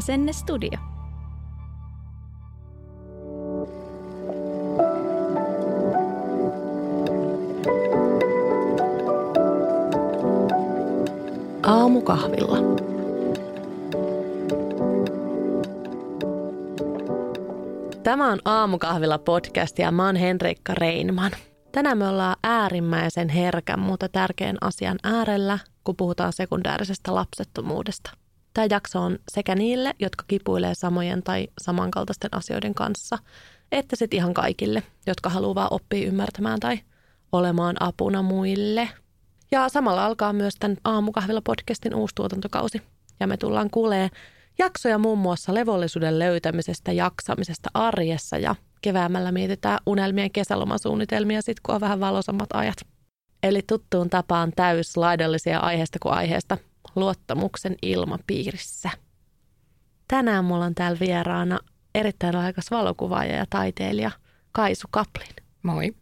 Asennestudio. Aamukahvilla. Tämä on Aamukahvilla podcast ja mä oon Henrikka Reinman. Tänään me ollaan äärimmäisen herkän, mutta tärkeän asian äärellä, kun puhutaan sekundäärisestä lapsettomuudesta. Tämä jakso on sekä niille, jotka kipuilee samojen tai samankaltaisten asioiden kanssa, että sitten ihan kaikille, jotka haluaa oppia ymmärtämään tai olemaan apuna muille. Ja samalla alkaa myös tämän Aamukahvilla podcastin uusi tuotantokausi. Ja me tullaan kuulee jaksoja muun muassa levollisuuden löytämisestä, jaksamisesta arjessa ja keväämällä mietitään unelmien kesälomasuunnitelmia sitten, kun on vähän valosammat ajat. Eli tuttuun tapaan täys laidallisia aiheesta kuin aiheesta luottamuksen ilmapiirissä. Tänään mulla on täällä vieraana erittäin raikas valokuvaaja ja taiteilija Kaisu Kaplin. Moi.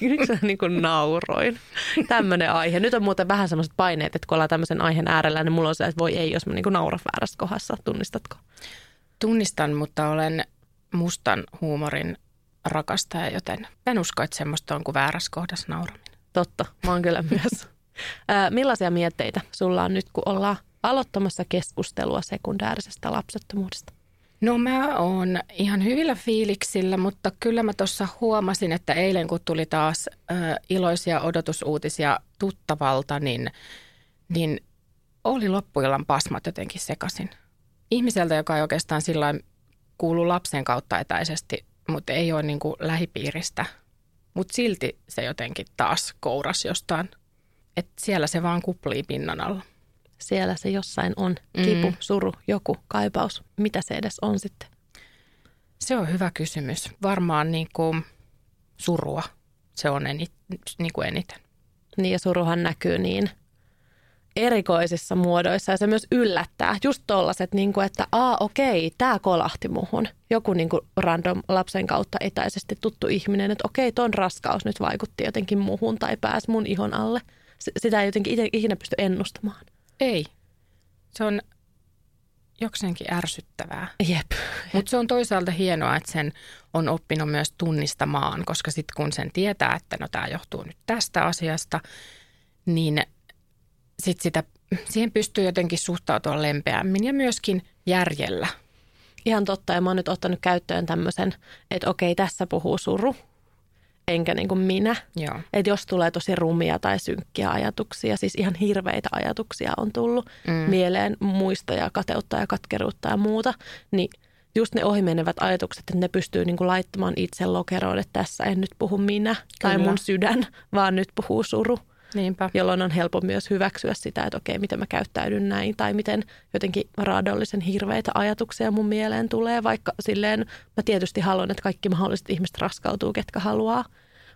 Nyt sä niin kuin nauroin. Tämmöinen aihe. Nyt on muuten vähän semmoiset paineet, että kun ollaan tämmöisen aiheen äärellä, niin mulla on se, että voi ei, jos mä niin kuin nauran väärässä kohdassa. Tunnistatko? Tunnistan, mutta olen mustan huumorin rakastaja, joten en usko, että semmoista on kuin väärässä kohdassa nauraminen. Totta, mä oon kyllä myös. Ää, millaisia mietteitä sulla on nyt, kun ollaan aloittamassa keskustelua sekundäärisestä lapsettomuudesta? No mä oon ihan hyvillä fiiliksillä, mutta kyllä mä tuossa huomasin, että eilen kun tuli taas äh, iloisia odotusuutisia tuttavalta, niin, niin oli loppuillan pasmat jotenkin sekasin. Ihmiseltä, joka ei oikeastaan sillä kuulu lapsen kautta etäisesti, mutta ei ole niin kuin lähipiiristä. Mutta silti se jotenkin taas kouras jostain. Että siellä se vaan kuplii pinnan alla siellä se jossain on. Kipu, mm. suru, joku, kaipaus. Mitä se edes on sitten? Se on hyvä kysymys. Varmaan niin kuin surua se on eni, niin kuin eniten. Niin ja suruhan näkyy niin erikoisissa muodoissa ja se myös yllättää. Just tollaset, niin kuin, että aa okei, tämä kolahti muhun. Joku niin kuin random lapsen kautta etäisesti tuttu ihminen, että okei, ton raskaus nyt vaikutti jotenkin muhun tai pääsi mun ihon alle. Sitä ei jotenkin itse, ikinä pysty ennustamaan. Ei. Se on jokseenkin ärsyttävää. Jep. Mutta se on toisaalta hienoa, että sen on oppinut myös tunnistamaan, koska sitten kun sen tietää, että no tämä johtuu nyt tästä asiasta, niin sitten sitä, siihen pystyy jotenkin suhtautua lempeämmin ja myöskin järjellä. Ihan totta, ja mä oon nyt ottanut käyttöön tämmöisen, että okei, tässä puhuu suru, enkä niin kuin minä. Joo. Että jos tulee tosi rumia tai synkkiä ajatuksia, siis ihan hirveitä ajatuksia on tullut mm. mieleen, muista ja kateutta ja katkeruutta ja muuta, niin just ne ohimenevät ajatukset, että ne pystyy niin kuin laittamaan itse lokeroon, että tässä en nyt puhu minä Kyllä. tai mun sydän, vaan nyt puhuu suru. Niinpä. Jolloin on helppo myös hyväksyä sitä, että okei, miten mä käyttäydyn näin tai miten jotenkin raadollisen hirveitä ajatuksia mun mieleen tulee, vaikka silleen mä tietysti haluan, että kaikki mahdolliset ihmiset raskautuu, ketkä haluaa,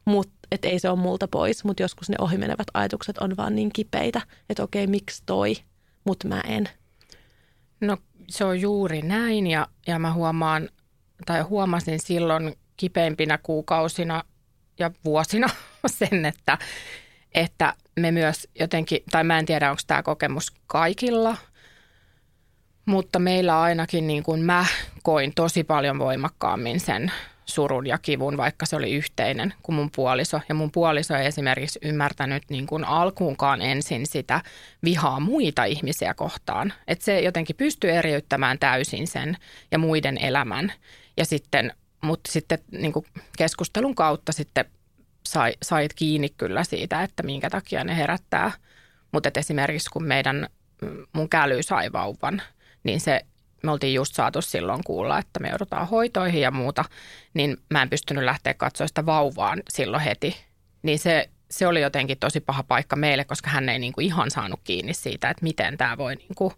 mutta et ei se ole multa pois, mutta joskus ne ohimenevät ajatukset on vaan niin kipeitä, että okei, miksi toi, mutta mä en. No se on juuri näin ja, ja mä huomaan, tai huomasin silloin kipeimpinä kuukausina ja vuosina sen, että että me myös jotenkin, tai mä en tiedä onko tämä kokemus kaikilla, mutta meillä ainakin niin kuin mä koin tosi paljon voimakkaammin sen surun ja kivun, vaikka se oli yhteinen kuin mun puoliso. Ja mun puoliso ei esimerkiksi ymmärtänyt niin kuin alkuunkaan ensin sitä vihaa muita ihmisiä kohtaan. Että se jotenkin pystyy eriyttämään täysin sen ja muiden elämän. Ja sitten, mutta sitten niin kuin keskustelun kautta sitten sai, sait kiinni kyllä siitä, että minkä takia ne herättää. Mutta esimerkiksi kun meidän, mm, mun käly sai vauvan, niin se, me oltiin just saatu silloin kuulla, että me joudutaan hoitoihin ja muuta, niin mä en pystynyt lähteä katsoa sitä vauvaan silloin heti. Niin se, se oli jotenkin tosi paha paikka meille, koska hän ei niinku ihan saanut kiinni siitä, että miten tämä voi niinku,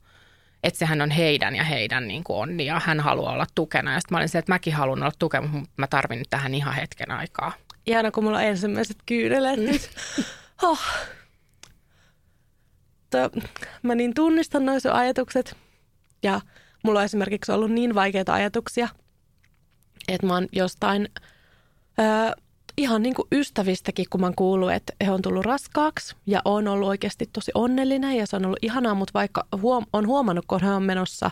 että sehän on heidän ja heidän niin kuin onni ja hän haluaa olla tukena. Ja sitten mä olin se, että mäkin haluan olla tukena, mutta mä tarvin nyt tähän ihan hetken aikaa ihana, kun mulla on ensimmäiset kyyneleet mm. nyt. Oh. To, mä niin tunnistan noin ajatukset. Ja mulla on esimerkiksi ollut niin vaikeita ajatuksia, että mä oon jostain ö, ihan niin kuin ystävistäkin, kun mä oon kuullut, että he on tullut raskaaksi ja on ollut oikeasti tosi onnellinen ja se on ollut ihanaa, mutta vaikka huom- on huomannut, kun he on menossa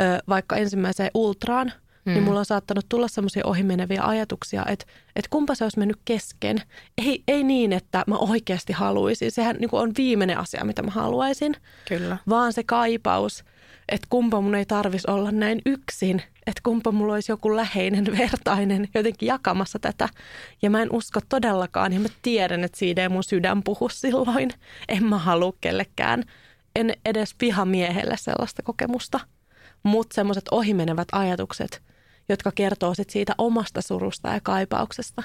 ö, vaikka ensimmäiseen ultraan, mm. niin mulla on saattanut tulla semmoisia ohimeneviä ajatuksia, että, että kumpa se olisi mennyt kesken. Ei, ei niin, että mä oikeasti haluaisin. Sehän niin on viimeinen asia, mitä mä haluaisin. Kyllä. Vaan se kaipaus, että kumpa mun ei tarvitsisi olla näin yksin, että kumpa mulla olisi joku läheinen vertainen jotenkin jakamassa tätä. Ja mä en usko todellakaan, ja mä tiedän, että siitä ei mun sydän puhu silloin. En mä halua kellekään, en edes vihamiehelle sellaista kokemusta. Mutta semmoiset ohimenevät ajatukset, jotka kertoo sit siitä omasta surusta ja kaipauksesta,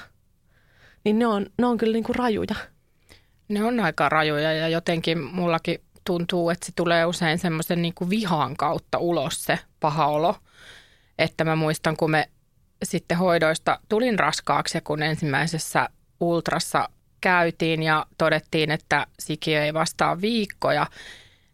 niin ne on, ne on kyllä niinku rajuja. Ne on aika rajuja ja jotenkin mullakin tuntuu, että se tulee usein semmoisen niin vihan kautta ulos se paha olo. Että mä muistan, kun me sitten hoidoista tulin raskaaksi ja kun ensimmäisessä ultrassa käytiin ja todettiin, että sikiö ei vastaa viikkoja,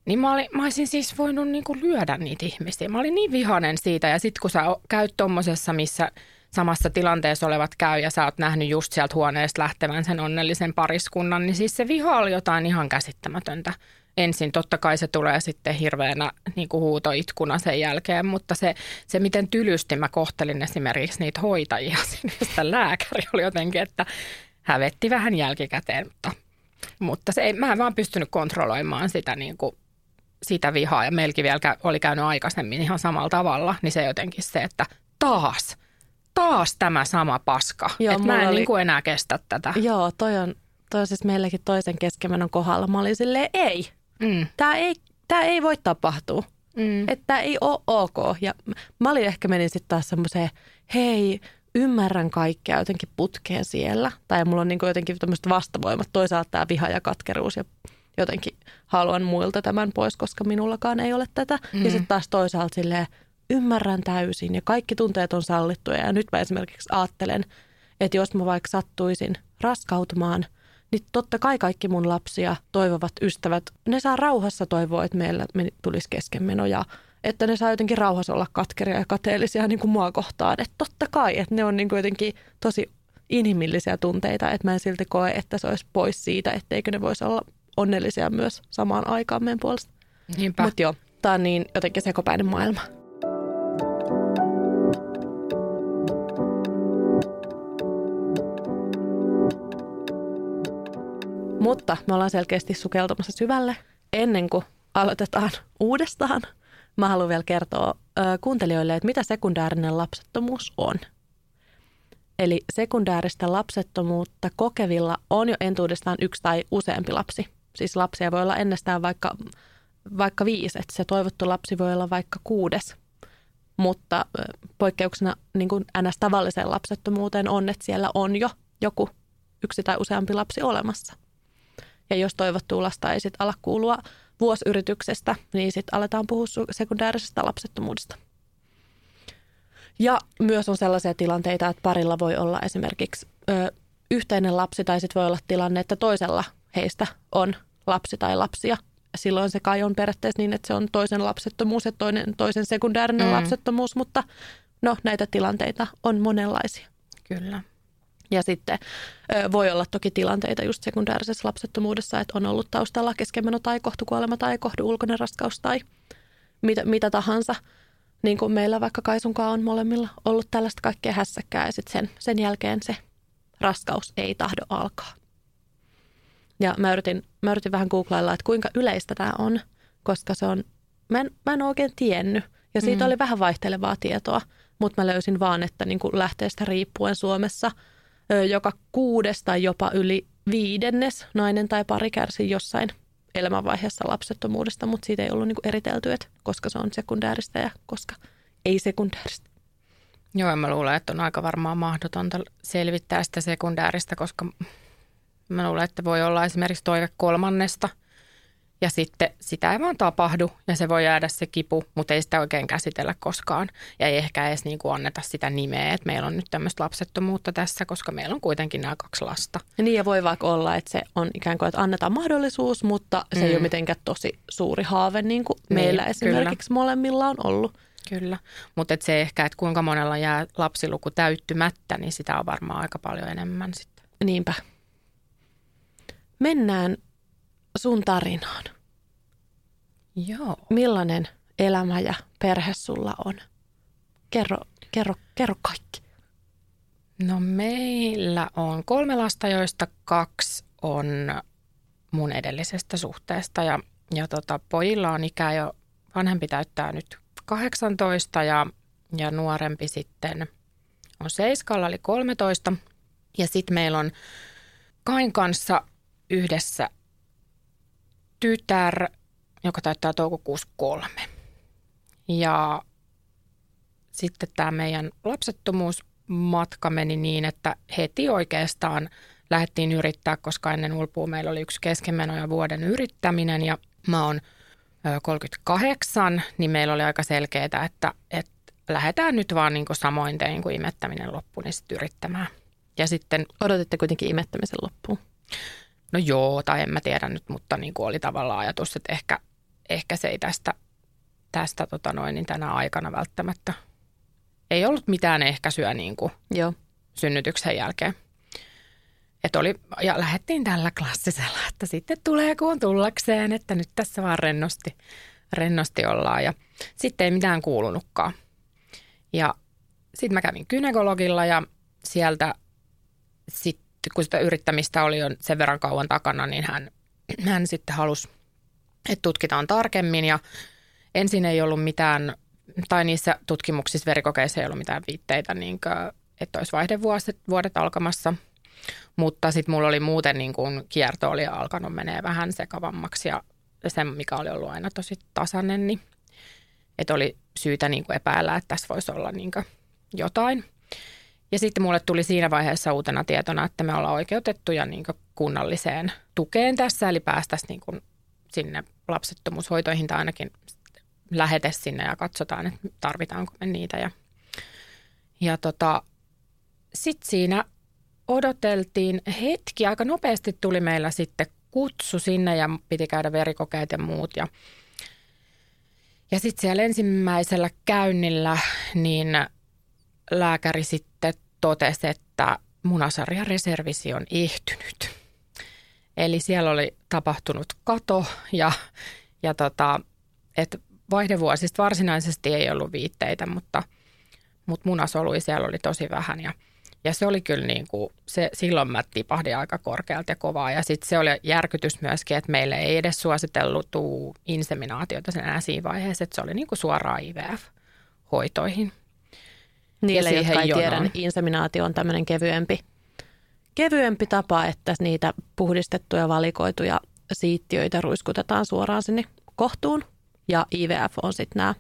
niin mä, olin, mä olisin siis voinut niin kuin lyödä niitä ihmisiä. Mä olin niin vihanen siitä ja sitten kun sä käyt tommosessa, missä samassa tilanteessa olevat käy ja sä oot nähnyt just sieltä huoneesta lähtevän sen onnellisen pariskunnan, niin siis se viha oli jotain ihan käsittämätöntä ensin totta kai se tulee sitten hirveänä niin kuin huutoitkuna sen jälkeen, mutta se, se miten tylysti mä kohtelin esimerkiksi niitä hoitajia sinne, lääkäri oli jotenkin, että hävetti vähän jälkikäteen, mutta, mutta se ei, mä en vaan pystynyt kontrolloimaan sitä, niin kuin, sitä vihaa ja meilläkin vielä oli käynyt aikaisemmin ihan samalla tavalla, niin se jotenkin se, että taas, taas tämä sama paska, Joo, että mä en oli... niin kuin enää kestä tätä. Joo, toi on, toi on siis meilläkin toisen keskemenon kohdalla. Mä olin silleen, ei, Mm. Tämä, ei, tämä ei voi tapahtua. Mm. Että ei ole ok. Ja mä olin ehkä menin sitten taas semmoiseen, hei, ymmärrän kaikkea jotenkin putkeen siellä. Tai mulla on niin jotenkin tämmöiset vastavoimat. Toisaalta tämä viha ja katkeruus ja jotenkin haluan muilta tämän pois, koska minullakaan ei ole tätä. Mm. Ja sitten taas toisaalta silleen, ymmärrän täysin ja kaikki tunteet on sallittuja. Ja nyt mä esimerkiksi ajattelen, että jos mä vaikka sattuisin raskautumaan – niin totta kai kaikki mun lapsia toivovat ystävät, ne saa rauhassa toivoa, että meillä tulisi keskenmeno ja että ne saa jotenkin rauhassa olla katkeria ja kateellisia niin kuin mua kohtaan. Että totta kai, että ne on niin kuin jotenkin tosi inhimillisiä tunteita, että mä en silti koe, että se olisi pois siitä, etteikö ne voisi olla onnellisia myös samaan aikaan meidän puolesta. Mutta joo, tämä on niin jotenkin sekopäinen maailma. Mutta me ollaan selkeästi sukeltamassa syvälle. Ennen kuin aloitetaan uudestaan, mä haluan vielä kertoa ö, kuuntelijoille, että mitä sekundäärinen lapsettomuus on. Eli sekundääristä lapsettomuutta kokevilla on jo entuudestaan yksi tai useampi lapsi. Siis lapsia voi olla ennestään vaikka, vaikka viisi, että se toivottu lapsi voi olla vaikka kuudes. Mutta poikkeuksena niin kuin ns. tavalliseen lapsettomuuteen on, että siellä on jo joku yksi tai useampi lapsi olemassa – ja jos toivottu lasta ei sitten ala kuulua vuosyrityksestä, niin sitten aletaan puhua sekundäärisestä lapsettomuudesta. Ja myös on sellaisia tilanteita, että parilla voi olla esimerkiksi ö, yhteinen lapsi tai sitten voi olla tilanne, että toisella heistä on lapsi tai lapsia. Silloin se kai on periaatteessa niin, että se on toisen lapsettomuus ja toinen, toisen sekundäärinen mm. lapsettomuus, mutta no näitä tilanteita on monenlaisia. Kyllä. Ja sitten voi olla toki tilanteita just sekundäärisessä lapsettomuudessa, että on ollut taustalla keskenmeno tai kohtukuolema tai kohdu ulkoinen raskaus tai mitä, mitä tahansa. Niin kuin meillä vaikka Kaisunkaan on molemmilla ollut tällaista kaikkea hässäkkää ja sitten sen, sen jälkeen se raskaus ei tahdo alkaa. Ja mä yritin, mä yritin vähän googlailla, että kuinka yleistä tämä on, koska se on, mä en, mä en oikein tiennyt. Ja siitä mm. oli vähän vaihtelevaa tietoa, mutta mä löysin vaan, että niin kuin lähteestä riippuen Suomessa – joka kuudes tai jopa yli viidennes nainen tai pari kärsi jossain elämänvaiheessa lapsettomuudesta, mutta siitä ei ollut niin eritelty, että koska se on sekundääristä ja koska ei sekundääristä. Joo, mä luulen, että on aika varmaan mahdotonta selvittää sitä sekundääristä, koska mä luulen, että voi olla esimerkiksi toive kolmannesta – ja sitten sitä ei vaan tapahdu ja se voi jäädä se kipu, mutta ei sitä oikein käsitellä koskaan. Ja ei ehkä edes niin kuin anneta sitä nimeä, että meillä on nyt tämmöistä lapsettomuutta tässä, koska meillä on kuitenkin nämä kaksi lasta. Ja niin ja voi vaikka olla, että se on ikään kuin, että annetaan mahdollisuus, mutta se mm. ei ole mitenkään tosi suuri haave niin kuin niin, meillä esimerkiksi kyllä. molemmilla on ollut. Kyllä, mutta et se ehkä, että kuinka monella jää lapsiluku täyttymättä, niin sitä on varmaan aika paljon enemmän sitten. Niinpä. Mennään sun tarinaan. Joo. Millainen elämä ja perhe sulla on? Kerro, kerro, kerro kaikki. No meillä on kolme lasta, joista kaksi on mun edellisestä suhteesta ja, ja tota, pojilla on ikää jo, vanhempi täyttää nyt 18 ja, ja nuorempi sitten on seiskalla, eli 13. Ja sitten meillä on Kain kanssa yhdessä tytär, joka täyttää toukokuussa kolme. Ja sitten tämä meidän lapsettomuusmatka meni niin, että heti oikeastaan lähdettiin yrittää, koska ennen ulpua meillä oli yksi keskenmeno ja vuoden yrittäminen ja mä oon 38, niin meillä oli aika selkeää, että, että lähdetään nyt vaan niin kuin samoin tein kuin imettäminen loppuun, niin sitten yrittämään. Ja sitten... Odotitte kuitenkin imettämisen loppuun? No joo, tai en mä tiedä nyt, mutta niin kuin oli tavallaan ajatus, että ehkä, ehkä se ei tästä, tästä tota noin, niin tänä aikana välttämättä. Ei ollut mitään ehkäisyä niin kuin joo. synnytyksen jälkeen. Et oli, ja lähdettiin tällä klassisella, että sitten tulee kun tullakseen, että nyt tässä vaan rennosti, rennosti ollaan. Ja sitten ei mitään kuulunutkaan. Ja sitten mä kävin kynekologilla ja sieltä sitten, kun sitä yrittämistä oli jo sen verran kauan takana, niin hän, hän sitten halusi, että tutkitaan tarkemmin. Ja ensin ei ollut mitään, tai niissä tutkimuksissa verikokeissa ei ollut mitään viitteitä, niin kuin, että olisi vaihdevuodet vuodet alkamassa – mutta sitten mulla oli muuten niin kuin kierto oli alkanut menee vähän sekavammaksi ja se, mikä oli ollut aina tosi tasainen, niin että oli syytä niin kuin epäillä, että tässä voisi olla niin kuin jotain. Ja sitten mulle tuli siinä vaiheessa uutena tietona, että me ollaan oikeutettuja niin kunnalliseen tukeen tässä, eli päästäisiin niin kuin sinne lapsettomuushoitoihin tai ainakin lähete sinne ja katsotaan, että tarvitaanko me niitä. Ja, ja tota, sitten siinä odoteltiin hetki, aika nopeasti tuli meillä sitten kutsu sinne ja piti käydä verikokeet ja muut. Ja, ja sitten siellä ensimmäisellä käynnillä niin lääkäri sitten totesi, että munasarjareservisi on ehtynyt. Eli siellä oli tapahtunut kato ja, ja tota, et vaihdevuosista varsinaisesti ei ollut viitteitä, mutta, mutta munasoluja siellä oli tosi vähän ja – ja se oli kyllä niin kuin, se, silloin mä tipahdin aika korkealta ja kovaa. Ja sitten se oli järkytys myöskin, että meille ei edes suositellut inseminaatiota sen siinä vaiheessa, että se oli niin kuin suoraan IVF-hoitoihin. Niille, jotka ei tiedä, niin inseminaatio on tämmöinen kevyempi, kevyempi tapa, että niitä puhdistettuja valikoituja siittiöitä ruiskutetaan suoraan sinne kohtuun. Ja IVF on sitten nämä,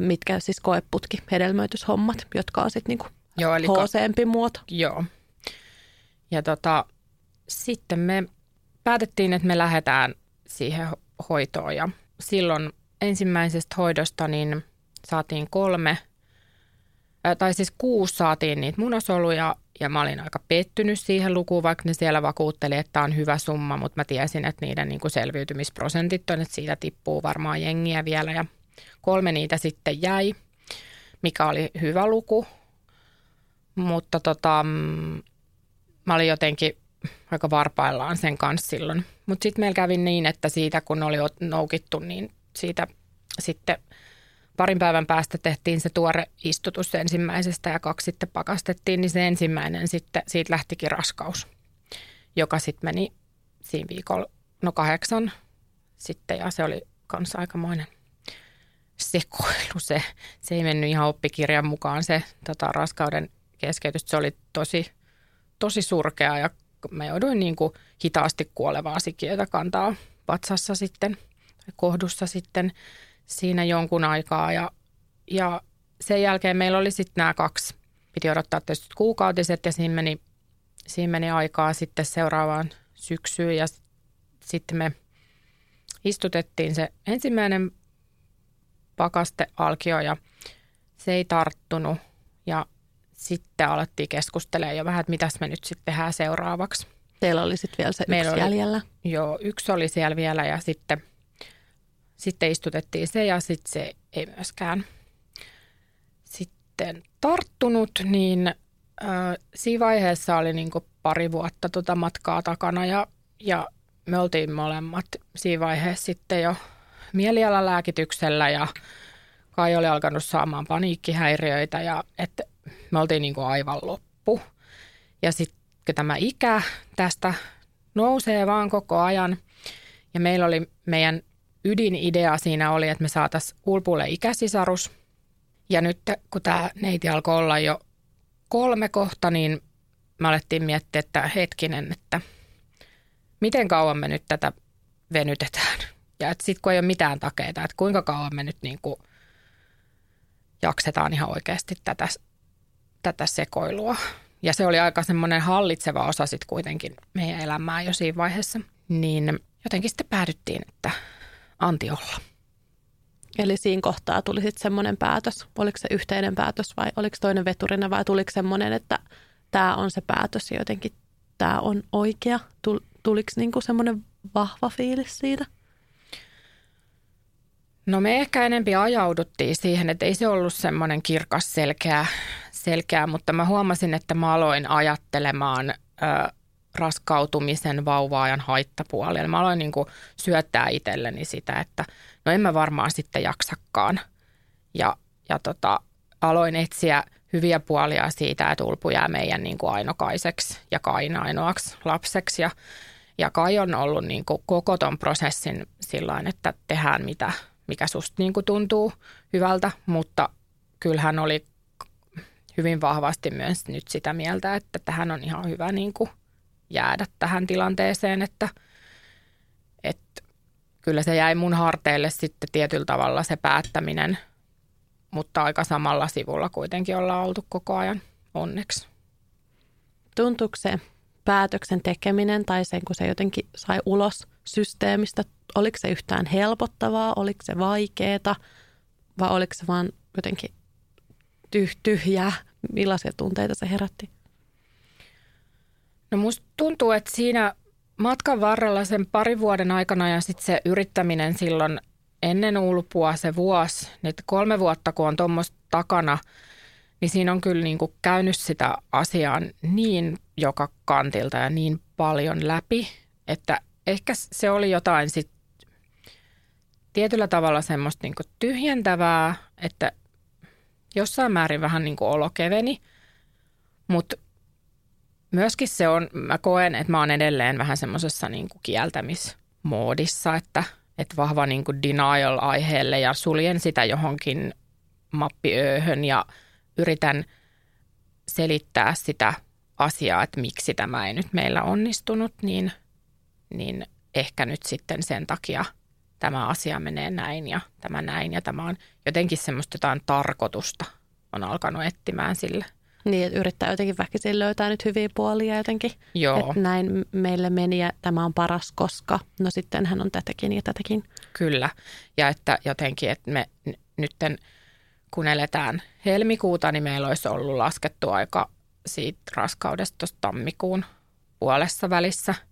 mitkä siis koeputki, hedelmöityshommat, jotka on sitten niinku Joo, eli hooseempi muoto. Joo. Ja tota, sitten me päätettiin, että me lähdetään siihen hoitoon ja silloin ensimmäisestä hoidosta niin saatiin kolme, tai siis kuusi saatiin niitä munasoluja ja mä olin aika pettynyt siihen lukuun, vaikka ne siellä vakuutteli, että tämä on hyvä summa, mutta mä tiesin, että niiden niin kuin selviytymisprosentit on, että siitä tippuu varmaan jengiä vielä ja kolme niitä sitten jäi, mikä oli hyvä luku, mutta tota, mm, mä olin jotenkin aika varpaillaan sen kanssa silloin. Mutta sitten meillä kävi niin, että siitä kun oli noukittu, niin siitä sitten parin päivän päästä tehtiin se tuore istutus ensimmäisestä ja kaksi sitten pakastettiin, niin se ensimmäinen sitten, siitä lähtikin raskaus, joka sitten meni siinä viikolla, no kahdeksan sitten ja se oli kanssa aikamoinen sekoilu. Se, se ei mennyt ihan oppikirjan mukaan se tota, raskauden keskeytys. Se oli tosi, tosi surkea ja mä jouduin niin kuin hitaasti kuolevaa sikiötä kantaa vatsassa sitten tai kohdussa sitten siinä jonkun aikaa ja, ja sen jälkeen meillä oli sitten nämä kaksi. Piti odottaa tietysti kuukautiset ja siinä meni, siinä meni aikaa sitten seuraavaan syksyyn ja sitten me istutettiin se ensimmäinen pakastealkio ja se ei tarttunut ja sitten alettiin keskustelemaan jo vähän, että mitäs me nyt sitten tehdään seuraavaksi. Teillä oli sitten vielä se Meillä yksi oli, jäljellä? Joo, yksi oli siellä vielä ja sitten, sitten istutettiin se ja sitten se ei myöskään sitten tarttunut, niin äh, siinä vaiheessa oli niinku pari vuotta tuota matkaa takana ja, ja me oltiin molemmat siinä vaiheessa sitten jo mielialalääkityksellä ja Kai oli alkanut saamaan paniikkihäiriöitä ja että me oltiin niin kuin aivan loppu. Ja sitten tämä ikä tästä nousee vaan koko ajan ja meillä oli meidän ydinidea siinä oli, että me saataisiin Ulpulle ikäsisarus. Ja nyt kun tämä neiti alkoi olla jo kolme kohta, niin me alettiin miettiä, että hetkinen, että miten kauan me nyt tätä venytetään. Ja sitten kun ei ole mitään takeita, että kuinka kauan me nyt niin kuin jaksetaan ihan oikeasti tätä, tätä sekoilua. Ja se oli aika semmoinen hallitseva osa sitten kuitenkin meidän elämää jo siinä vaiheessa. Niin jotenkin sitten päädyttiin, että anti olla. Eli siinä kohtaa tuli sitten semmoinen päätös. Oliko se yhteinen päätös vai oliko toinen veturina vai tuliko semmoinen, että tämä on se päätös ja jotenkin tämä on oikea? Tuliko niinku semmoinen vahva fiilis siitä? No me ehkä enempi ajauduttiin siihen, että ei se ollut semmoinen kirkas selkeä, selkeä mutta mä huomasin, että mä aloin ajattelemaan ö, raskautumisen vauvaajan haittapuolia. Mä aloin niin kuin syöttää itselleni sitä, että no en mä varmaan sitten jaksakaan. Ja, ja tota, aloin etsiä hyviä puolia siitä, että Ulpu jää meidän niin kuin ainokaiseksi ja Kain ainoaksi lapseksi. Ja, ja Kai on ollut niin kuin koko ton prosessin sillä että tehdään mitä, mikä susta niin kuin tuntuu hyvältä, mutta kyllähän oli hyvin vahvasti myös nyt sitä mieltä, että tähän on ihan hyvä niin kuin jäädä tähän tilanteeseen, että, että kyllä se jäi mun harteille sitten tietyllä tavalla se päättäminen, mutta aika samalla sivulla kuitenkin ollaan oltu koko ajan onneksi. Tuntuuko se päätöksen tekeminen tai sen, kun se jotenkin sai ulos systeemistä, oliko se yhtään helpottavaa, oliko se vaikeaa vai oliko se vaan jotenkin tyhjää? Millaisia tunteita se herätti? No musta tuntuu, että siinä matkan varrella sen parin vuoden aikana ja sitten se yrittäminen silloin ennen ulpua se vuosi, nyt kolme vuotta kun on tuommoista takana, niin siinä on kyllä niin kuin käynyt sitä asiaa niin joka kantilta ja niin paljon läpi, että ehkä se oli jotain sit tietyllä tavalla semmoista niin tyhjentävää, että jossain määrin vähän niin kuin olo keveni, mutta myöskin se on, mä koen, että mä oon edelleen vähän semmoisessa niin kuin kieltämismoodissa, että, että vahva niin kuin denial aiheelle ja suljen sitä johonkin mappiööhön ja yritän selittää sitä asiaa, että miksi tämä ei nyt meillä onnistunut, niin, niin ehkä nyt sitten sen takia tämä asia menee näin ja tämä näin ja tämä on jotenkin semmoista jotain tarkoitusta on alkanut etsimään sille – niin, että yrittää jotenkin väkisin löytää nyt hyviä puolia jotenkin. Joo. Että näin meille meni ja tämä on paras, koska no sitten hän on tätäkin ja tätäkin. Kyllä. Ja että jotenkin, että me nytten kun eletään helmikuuta, niin meillä olisi ollut laskettu aika siitä raskaudesta tammikuun puolessa välissä –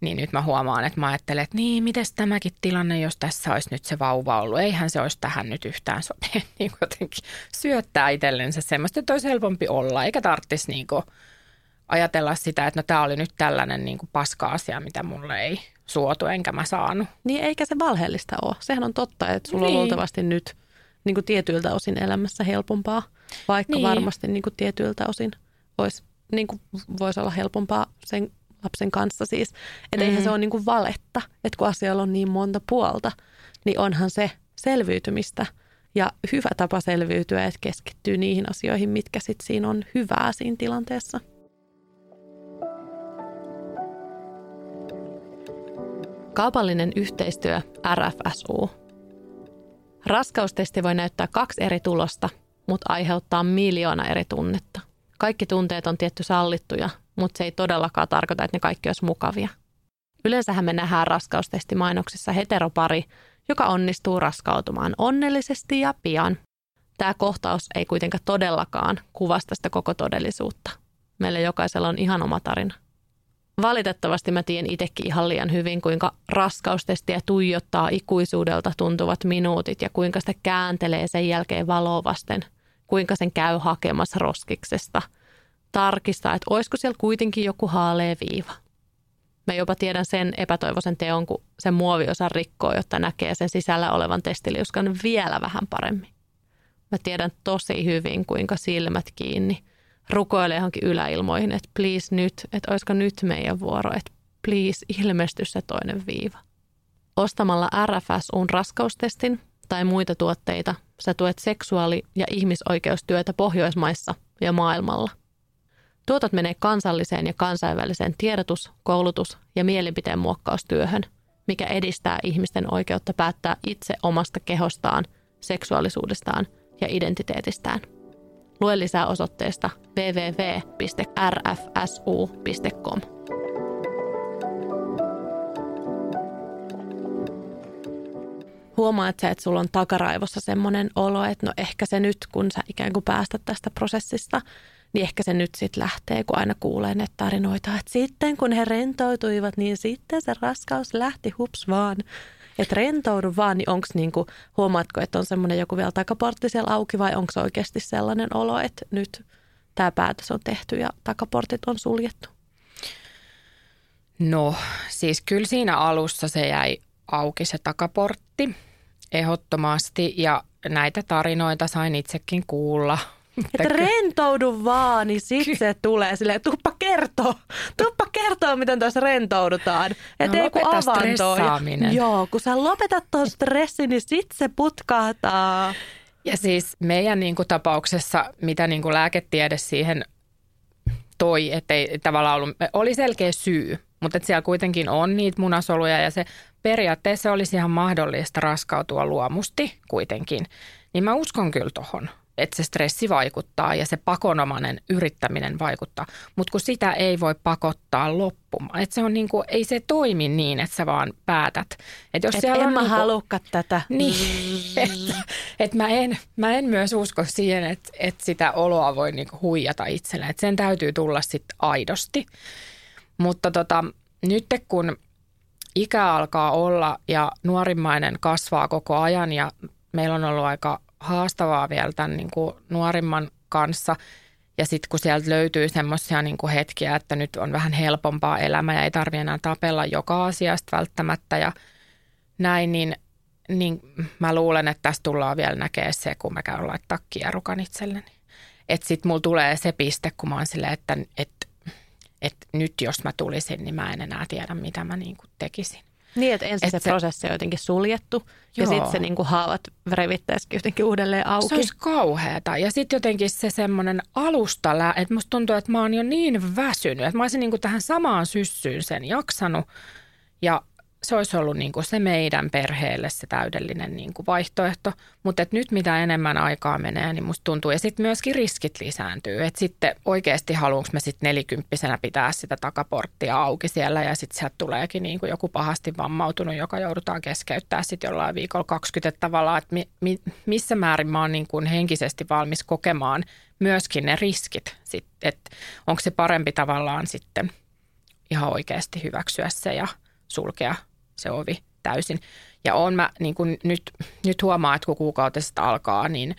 niin nyt mä huomaan, että mä ajattelen, että niin, miten tämäkin tilanne, jos tässä olisi nyt se vauva ollut. Eihän se olisi tähän nyt yhtään sopi. niin jotenkin syöttää itsellensä semmoista, että olisi helpompi olla, eikä tarvitsisi niin ajatella sitä, että no tämä oli nyt tällainen niin paska-asia, mitä mulle ei suotu, enkä mä saanut. Niin, eikä se valheellista ole. Sehän on totta, että sulla niin. on luultavasti nyt niin kuin tietyiltä osin elämässä helpompaa, vaikka niin. varmasti niin kuin tietyiltä osin voisi niin kuin vois olla helpompaa sen lapsen kanssa siis. Että mm-hmm. eihän se ole niin kuin valetta, että kun asialla on niin monta puolta, niin onhan se selviytymistä ja hyvä tapa selviytyä, että keskittyy niihin asioihin, mitkä sitten siinä on hyvää siinä tilanteessa. Kaupallinen yhteistyö RFSU. Raskaustesti voi näyttää kaksi eri tulosta, mutta aiheuttaa miljoona eri tunnetta. Kaikki tunteet on tietty sallittuja mutta se ei todellakaan tarkoita, että ne kaikki olisi mukavia. Yleensähän me nähdään raskaustestimainoksissa heteropari, joka onnistuu raskautumaan onnellisesti ja pian. Tämä kohtaus ei kuitenkaan todellakaan kuvasta sitä koko todellisuutta. Meillä jokaisella on ihan oma tarina. Valitettavasti mä tiedän itsekin ihan liian hyvin, kuinka raskaustestiä tuijottaa ikuisuudelta tuntuvat minuutit ja kuinka sitä kääntelee sen jälkeen valovasten, kuinka sen käy hakemassa roskiksesta – tarkistaa, että olisiko siellä kuitenkin joku haalea viiva. Mä jopa tiedän sen epätoivoisen teon, kun sen muoviosa rikkoo, jotta näkee sen sisällä olevan testiliuskan vielä vähän paremmin. Mä tiedän tosi hyvin, kuinka silmät kiinni rukoilee johonkin yläilmoihin, että please nyt, että olisiko nyt meidän vuoro, että please ilmesty se toinen viiva. Ostamalla RFSUn raskaustestin tai muita tuotteita sä tuet seksuaali- ja ihmisoikeustyötä Pohjoismaissa ja maailmalla. Tuotot menee kansalliseen ja kansainväliseen tiedotus-, koulutus- ja mielipiteen muokkaustyöhön, mikä edistää ihmisten oikeutta päättää itse omasta kehostaan, seksuaalisuudestaan ja identiteetistään. Lue lisää osoitteesta www.rfsu.com. Huomaat sä, että sulla on takaraivossa semmoinen olo, että no ehkä se nyt, kun sä ikään kuin päästät tästä prosessista, niin ehkä se nyt sitten lähtee, kun aina kuulee ne tarinoita, että sitten kun he rentoutuivat, niin sitten se raskaus lähti hups vaan. Että rentoudu vaan, niin onko niinku, huomaatko, että on semmoinen joku vielä takaportti siellä auki vai onko se oikeasti sellainen olo, että nyt tämä päätös on tehty ja takaportit on suljettu? No, siis kyllä siinä alussa se jäi auki se takaportti ehdottomasti ja näitä tarinoita sain itsekin kuulla – että rentoudu vaan, niin sitten se tulee silleen, tuppa kertoo, tuppa kertoo, miten tuossa rentoudutaan. Että no, ei kun avanto. Joo, kun sä lopetat tuon stressin, niin sitten se putkahtaa. Ja siis meidän niin kuin, tapauksessa, mitä niin kuin lääketiede siihen toi, että ei tavallaan ollut, oli selkeä syy, mutta että siellä kuitenkin on niitä munasoluja ja se periaatteessa olisi ihan mahdollista raskautua luomusti kuitenkin. Niin mä uskon kyllä tuohon että se stressi vaikuttaa ja se pakonomainen yrittäminen vaikuttaa. Mutta kun sitä ei voi pakottaa loppumaan. Että se on niin kuin, ei se toimi niin, että sä vaan päätät. Että jos et en on mä niin halukka tätä. Niin, että et mä, en, mä en myös usko siihen, että et sitä oloa voi niin kuin huijata itselleen. Että sen täytyy tulla sitten aidosti. Mutta tota, nyt kun ikä alkaa olla ja nuorimmainen kasvaa koko ajan ja meillä on ollut aika haastavaa vielä tämän niin kuin nuorimman kanssa. Ja sitten kun sieltä löytyy semmoisia niin hetkiä, että nyt on vähän helpompaa elämä ja ei tarvitse enää tapella joka asiasta välttämättä ja näin, niin, niin mä luulen, että tässä tullaan vielä näkee se, kun mä käyn laittaa kierukan itselleni. Että sitten mulla tulee se piste, kun mä oon silleen, että, että, että nyt jos mä tulisin, niin mä en enää tiedä, mitä mä niin kuin tekisin. Niin, että ensin se, se prosessi on jotenkin suljettu joo. ja sitten se niin kuin haavat revittäisikin jotenkin uudelleen auki. Se olisi kauheata. Ja sitten jotenkin se semmoinen alusta, että musta tuntuu, että mä oon jo niin väsynyt, että mä olisin niin kuin tähän samaan syssyyn sen jaksanut. Ja se olisi ollut niin kuin se meidän perheelle se täydellinen niin kuin vaihtoehto. Mutta nyt mitä enemmän aikaa menee, niin musta tuntuu, ja sitten myöskin riskit lisääntyy. Että sitten oikeasti haluanko me sitten nelikymppisenä pitää sitä takaporttia auki siellä, ja sitten sieltä tuleekin niin kuin joku pahasti vammautunut, joka joudutaan keskeyttää sitten jollain viikolla 20 tavallaan, että mi, mi, missä määrin mä oon niin kuin henkisesti valmis kokemaan myöskin ne riskit. Että onko se parempi tavallaan sitten ihan oikeasti hyväksyä se ja sulkea se ovi täysin. Ja on mä niin kuin nyt, nyt huomaa, että kun kuukautisesta alkaa, niin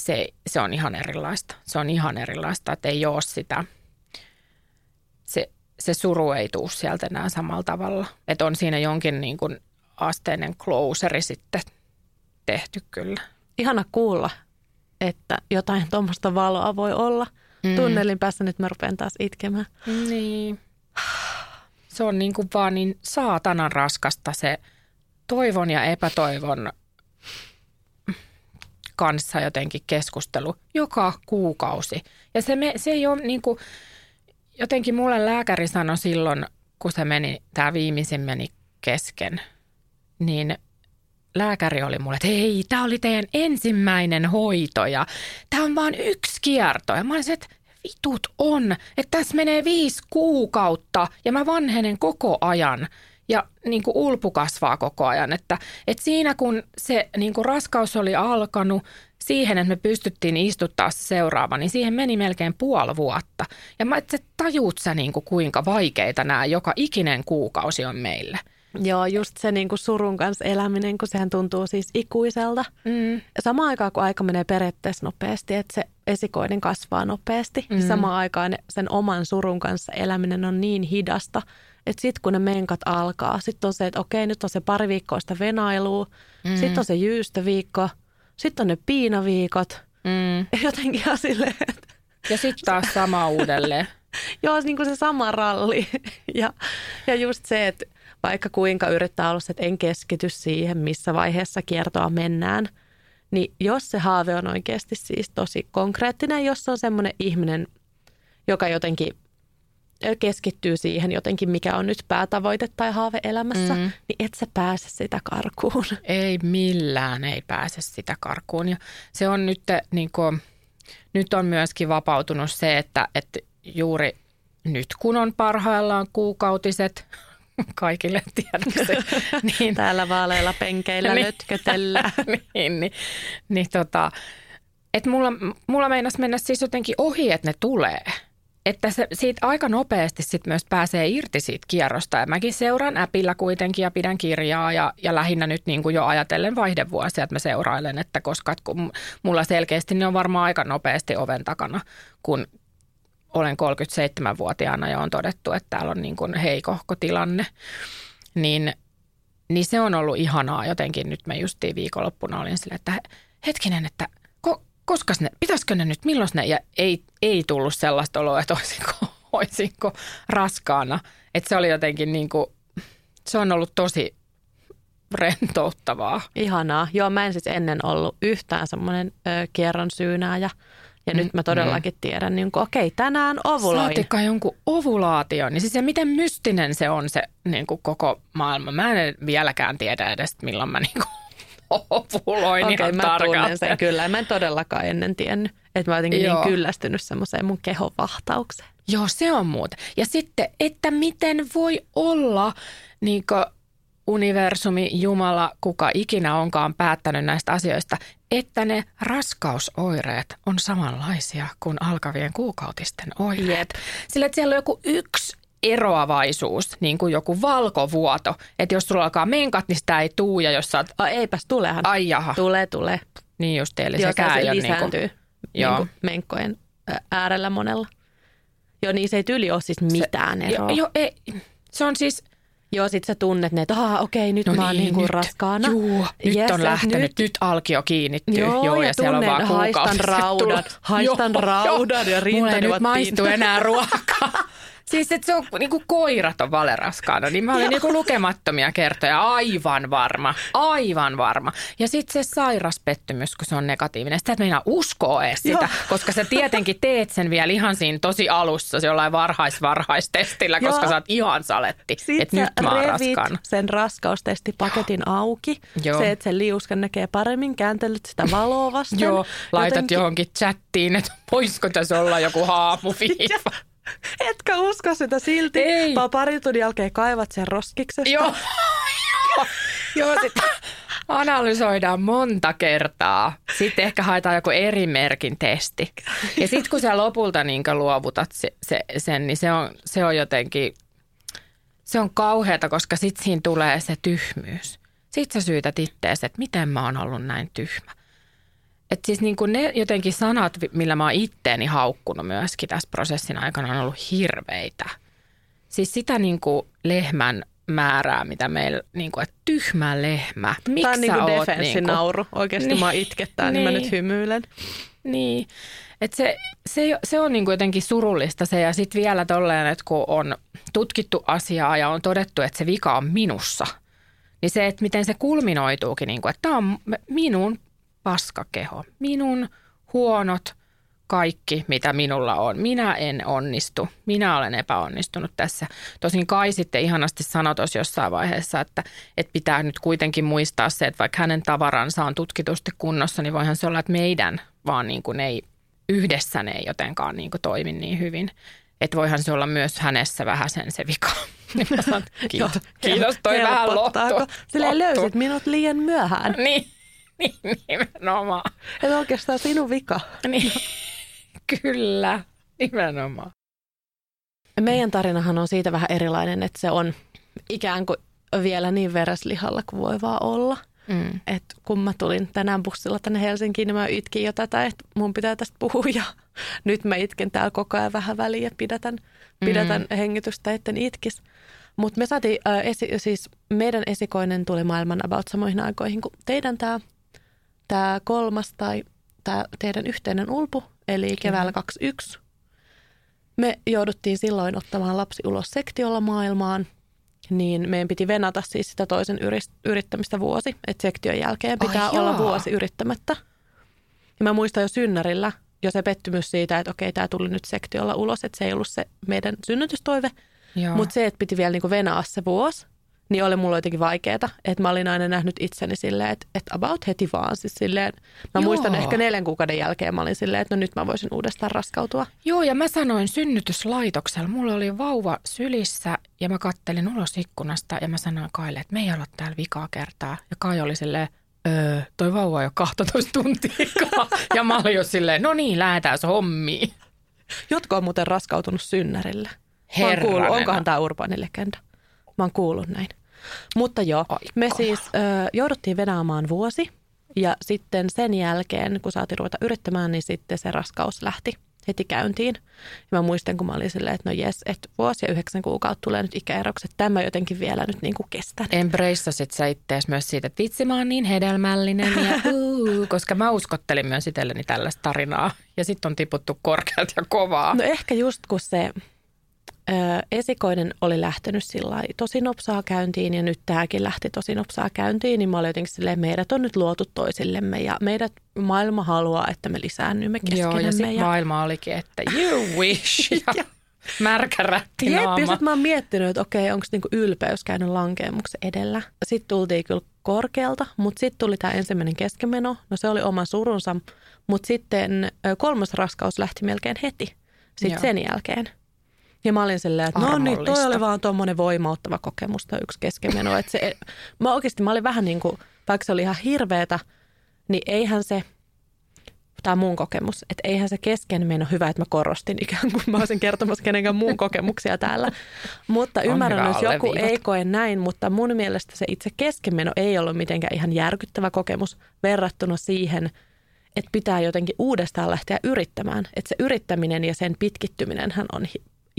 se, se on ihan erilaista. Se on ihan erilaista, että ei ole sitä, se, se suru ei tule sieltä enää samalla tavalla. Että on siinä jonkin niin kuin asteinen closeri sitten tehty kyllä. Ihana kuulla, että jotain tuommoista valoa voi olla. Mm. Tunnelin päässä nyt mä rupean taas itkemään. Niin se on niin kuin vaan niin saatanan raskasta se toivon ja epätoivon kanssa jotenkin keskustelu joka kuukausi. Ja se, me, se ei ole niin kuin, jotenkin mulle lääkäri sanoi silloin, kun se meni, tämä viimeisin meni kesken, niin lääkäri oli mulle, että hei, tämä oli teidän ensimmäinen hoito ja tämä on vain yksi kierto. Ja mä olisin, että vitut on, että tässä menee viisi kuukautta ja mä vanhenen koko ajan ja niin kuin ulpu kasvaa koko ajan. Että, että siinä kun se niin kuin raskaus oli alkanut siihen, että me pystyttiin istuttaa se seuraava, niin siihen meni melkein puoli vuotta. Ja mä, että tajuut sä niin kuin kuinka vaikeita nämä joka ikinen kuukausi on meille. Joo, just se niin kuin surun kanssa eläminen, kun sehän tuntuu siis ikuiselta. Mm. Samaan aikaan, kun aika menee periaatteessa nopeasti, että se esikoinen kasvaa nopeasti. Mm. Samaan aikaan sen oman surun kanssa eläminen on niin hidasta, että sitten kun ne menkat alkaa, sitten on se, että okei, nyt on se pari viikkoista venailua, mm. sitten on se jyystöviikko, sitten on ne piinaviikot. Mm. Jotenkin ihan silleen, että... Ja sitten taas sama uudelleen. Joo, niin kuin se sama ralli. ja, ja just se, että vaikka kuinka yrittää olla se, että en keskity siihen, missä vaiheessa kiertoa mennään, niin jos se haave on oikeasti siis tosi konkreettinen, jos on semmoinen ihminen, joka jotenkin keskittyy siihen jotenkin, mikä on nyt päätavoite tai haave elämässä, mm. niin et sä pääse sitä karkuun. Ei millään, ei pääse sitä karkuun. Ja se on nyt, niin kuin, nyt on myöskin vapautunut se, että, että juuri nyt kun on parhaillaan kuukautiset, kaikille tiedätkö niin, Täällä vaaleilla penkeillä niin, lötkötellään. niin, niin, niin tota, että mulla, mulla meinas mennä siis jotenkin ohi, että ne tulee. Että se, siitä aika nopeasti sit myös pääsee irti siitä kierrosta. Ja mäkin seuraan äpillä kuitenkin ja pidän kirjaa ja, ja lähinnä nyt niin kuin jo ajatellen vaihdevuosia, että mä seurailen, että koska kun mulla selkeästi ne on varmaan aika nopeasti oven takana, kun olen 37-vuotiaana ja on todettu, että täällä on niin kuin heikohko tilanne, niin, niin se on ollut ihanaa jotenkin. Nyt me justiin viikonloppuna olin sille, että hetkinen, että ko, koska ne, pitäisikö ne nyt, milloin ne, ja ei, ei tullut sellaista oloa, että olisinko, olisinko raskaana. Että se oli jotenkin niin kuin, se on ollut tosi rentouttavaa. Ihanaa. Joo, mä en siis ennen ollut yhtään semmoinen kierron syynääjä. Ja mm, nyt mä todellakin mm. tiedän, niin kuin, okei, tänään ovuloin. Saatikka jonkun ovulaatio, niin siis se miten mystinen se on se niin kuin koko maailma. Mä en vieläkään tiedä edes, milloin mä niin kuin ovuloin okay, mä tarkalleen. tunnen sen kyllä. Mä en todellakaan ennen tiennyt, että mä oon jotenkin niin kyllästynyt semmoiseen mun kehon vahtaukseen. Joo, se on muuta. Ja sitten, että miten voi olla niin kuin universumi, Jumala, kuka ikinä onkaan päättänyt näistä asioista, että ne raskausoireet on samanlaisia kuin alkavien kuukautisten oireet. Sillä että siellä on joku yksi eroavaisuus, niin kuin joku valkovuoto. Että jos sulla alkaa menkat, niin sitä ei tuu. Ja jos sä oot... Ai, eipäs tulehan. Ai jaha. Tulee, tulee. Niin just, eli Joo, sekään se ei ole lisääntyy niin kuin, niin kuin menkkojen äärellä monella. Joo, niin se ei tyli ole siis mitään se, eroa. Jo, jo, ei, se on siis Joo, sit sä tunnet ne, että Aha, okei, nyt no mä oon niin, niin raskaana. Juu, nyt yes, on lähtenyt, nyt, nyt alkio kiinnittyy. Joo, joo ja, ja siellä on vaan haistan raudan, haistan joo, raudan joo. ja rintani Mulla ei nyt maistu enää ruokaa. Siis että se on niin kuin koirat on valeraskaana, niin mä olin niin kuin lukemattomia kertoja aivan varma, aivan varma. Ja sitten se sairas pettymys, kun se on negatiivinen. Sitä et meinaa uskoa edes sitä, Joo. koska sä tietenkin teet sen vielä ihan siinä tosi alussa, se jollain varhais-varhaistestillä, koska sä oot ihan saletti, että nyt mä oon raskaana. sen raskaustestipaketin auki. Joo. Se, että se liuska näkee paremmin, kääntelet sitä valoa vasten. Joo, laitat Jotenkin... johonkin chattiin, että voisiko tässä olla joku haamuviiva. Etkä usko sitä silti. Ei. Vaan pari tunnin jälkeen kaivat sen roskiksesta. Joo. Joo, sitten analysoidaan monta kertaa. Sitten ehkä haetaan joku eri merkin testi. Ja sitten kun sä lopulta niin luovutat se, se, sen, niin se on, se on jotenkin, se on kauheata, koska sitten siinä tulee se tyhmyys. Sitten sä syytät ittees, että miten mä oon ollut näin tyhmä. Että siis niin kuin ne jotenkin sanat, millä mä oon itteeni haukkunut myöskin tässä prosessin aikana, on ollut hirveitä. Siis sitä niin kuin lehmän määrää, mitä meillä, niin kuin, että tyhmä lehmä. Miksi Tämä on niin kuin defenssinauru. Niin kuin... Oikeasti niin, mä itkettää, niin, niin mä nyt hymyilen. Niin, että se, se, se on niin kuin jotenkin surullista se ja sitten vielä tolleen, että kun on tutkittu asiaa ja on todettu, että se vika on minussa, niin se, että miten se kulminoituukin, niin kuin, että tämä on minun paskakeho. Minun huonot kaikki, mitä minulla on. Minä en onnistu. Minä olen epäonnistunut tässä. Tosin Kai sitten ihanasti sanoi tuossa jossain vaiheessa, että, että pitää nyt kuitenkin muistaa se, että vaikka hänen tavaransa on tutkitusti kunnossa, niin voihan se olla, että meidän vaan niin kuin ei yhdessä ne ei jotenkaan niin kuin toimi niin hyvin. Että voihan se olla myös hänessä vähän sen se vika. Niin kiitos, kiitos toi vähän lottu. Silleen löysit minut liian myöhään. Niin. niin, nimenomaan. Että oikeastaan sinun vika. Niin, kyllä, nimenomaan. Meidän tarinahan on siitä vähän erilainen, että se on ikään kuin vielä niin vereslihalla kuin voi vaan olla. Mm. Että kun mä tulin tänään bussilla tänne Helsinkiin, niin mä itkin jo tätä, että mun pitää tästä puhua. Ja nyt mä itken täällä koko ajan vähän väliin ja pidätän, pidätän mm. hengitystä, etten itkis. Mutta me saatiin, äh, esi, siis meidän esikoinen tuli maailman about samoihin aikoihin kuin teidän tämä tää kolmas tai tämä teidän yhteinen ulpu, eli keväällä 21. Me jouduttiin silloin ottamaan lapsi ulos sektiolla maailmaan, niin meidän piti venata siis sitä toisen yrittämistä vuosi, että sektion jälkeen pitää oh, olla vuosi yrittämättä. Ja mä muistan jo synnärillä jo se pettymys siitä, että okei, tämä tuli nyt sektiolla ulos, että se ei ollut se meidän synnytystoive. Mutta se, että piti vielä niin venaa se vuosi, niin oli mulla jotenkin vaikeaa. Että mä olin aina nähnyt itseni silleen, että, että about heti vaan. Siis silleen, mä Joo. muistan ehkä neljän kuukauden jälkeen mä olin silleen, että no nyt mä voisin uudestaan raskautua. Joo, ja mä sanoin synnytyslaitoksella. Mulla oli vauva sylissä ja mä kattelin ulos ikkunasta ja mä sanoin Kaille, että me ei olla täällä vikaa kertaa. Ja Kai oli silleen, öö, toi vauva jo 12 tuntia. ja mä olin jo silleen, no niin, lähdetään se hommiin. Jotkut on muuten raskautunut synnärille. Kuullut, onkohan tämä urbaani legenda? Mä oon kuullut näin. Mutta joo, me siis ö, jouduttiin venaamaan vuosi ja sitten sen jälkeen, kun saatiin ruveta yrittämään, niin sitten se raskaus lähti heti käyntiin. Ja mä muistan, kun mä olin silleen, että no jes, että vuosi ja yhdeksän kuukautta tulee nyt ikäerokset. Tämä jotenkin vielä nyt niin kuin kestän. Embraceasit sä ittees myös siitä, että vitsi mä oon niin hedelmällinen ja uu, koska mä uskottelin myös itselleni tällaista tarinaa. Ja sitten on tiputtu korkealta ja kovaa. No ehkä just kun se esikoinen oli lähtenyt sillä tosi nopsaa käyntiin ja nyt tämäkin lähti tosi nopsaa käyntiin, niin mä olin jotenkin silleen, meidät on nyt luotu toisillemme ja meidät maailma haluaa, että me lisäännymme keskenämme. Joo, ja, ja... maailma olikin, että you wish ja märkä rätti Jep, ja sitten mä oon miettinyt, että okei, onko niinku ylpeys käynyt lankeemuksen edellä. Sitten tultiin kyllä korkealta, mutta sitten tuli tämä ensimmäinen keskemeno. No se oli oma surunsa, mutta sitten kolmas raskaus lähti melkein heti sitten sen jälkeen. Ja mä olin silleen, että no niin, toi oli vaan tuommoinen voimauttava kokemus tai yksi keskenmeno. Että se, mä oikeasti mä olin vähän niin kuin, vaikka se oli ihan hirveetä, niin eihän se, tämä mun kokemus, että eihän se keskenmeno hyvä, että mä korostin ikään kuin mä olisin kertomassa kenenkään muun kokemuksia täällä. Mutta ymmärrän, jos joku ei koe näin, mutta mun mielestä se itse keskenmeno ei ollut mitenkään ihan järkyttävä kokemus verrattuna siihen, että pitää jotenkin uudestaan lähteä yrittämään. Että se yrittäminen ja sen pitkittyminen on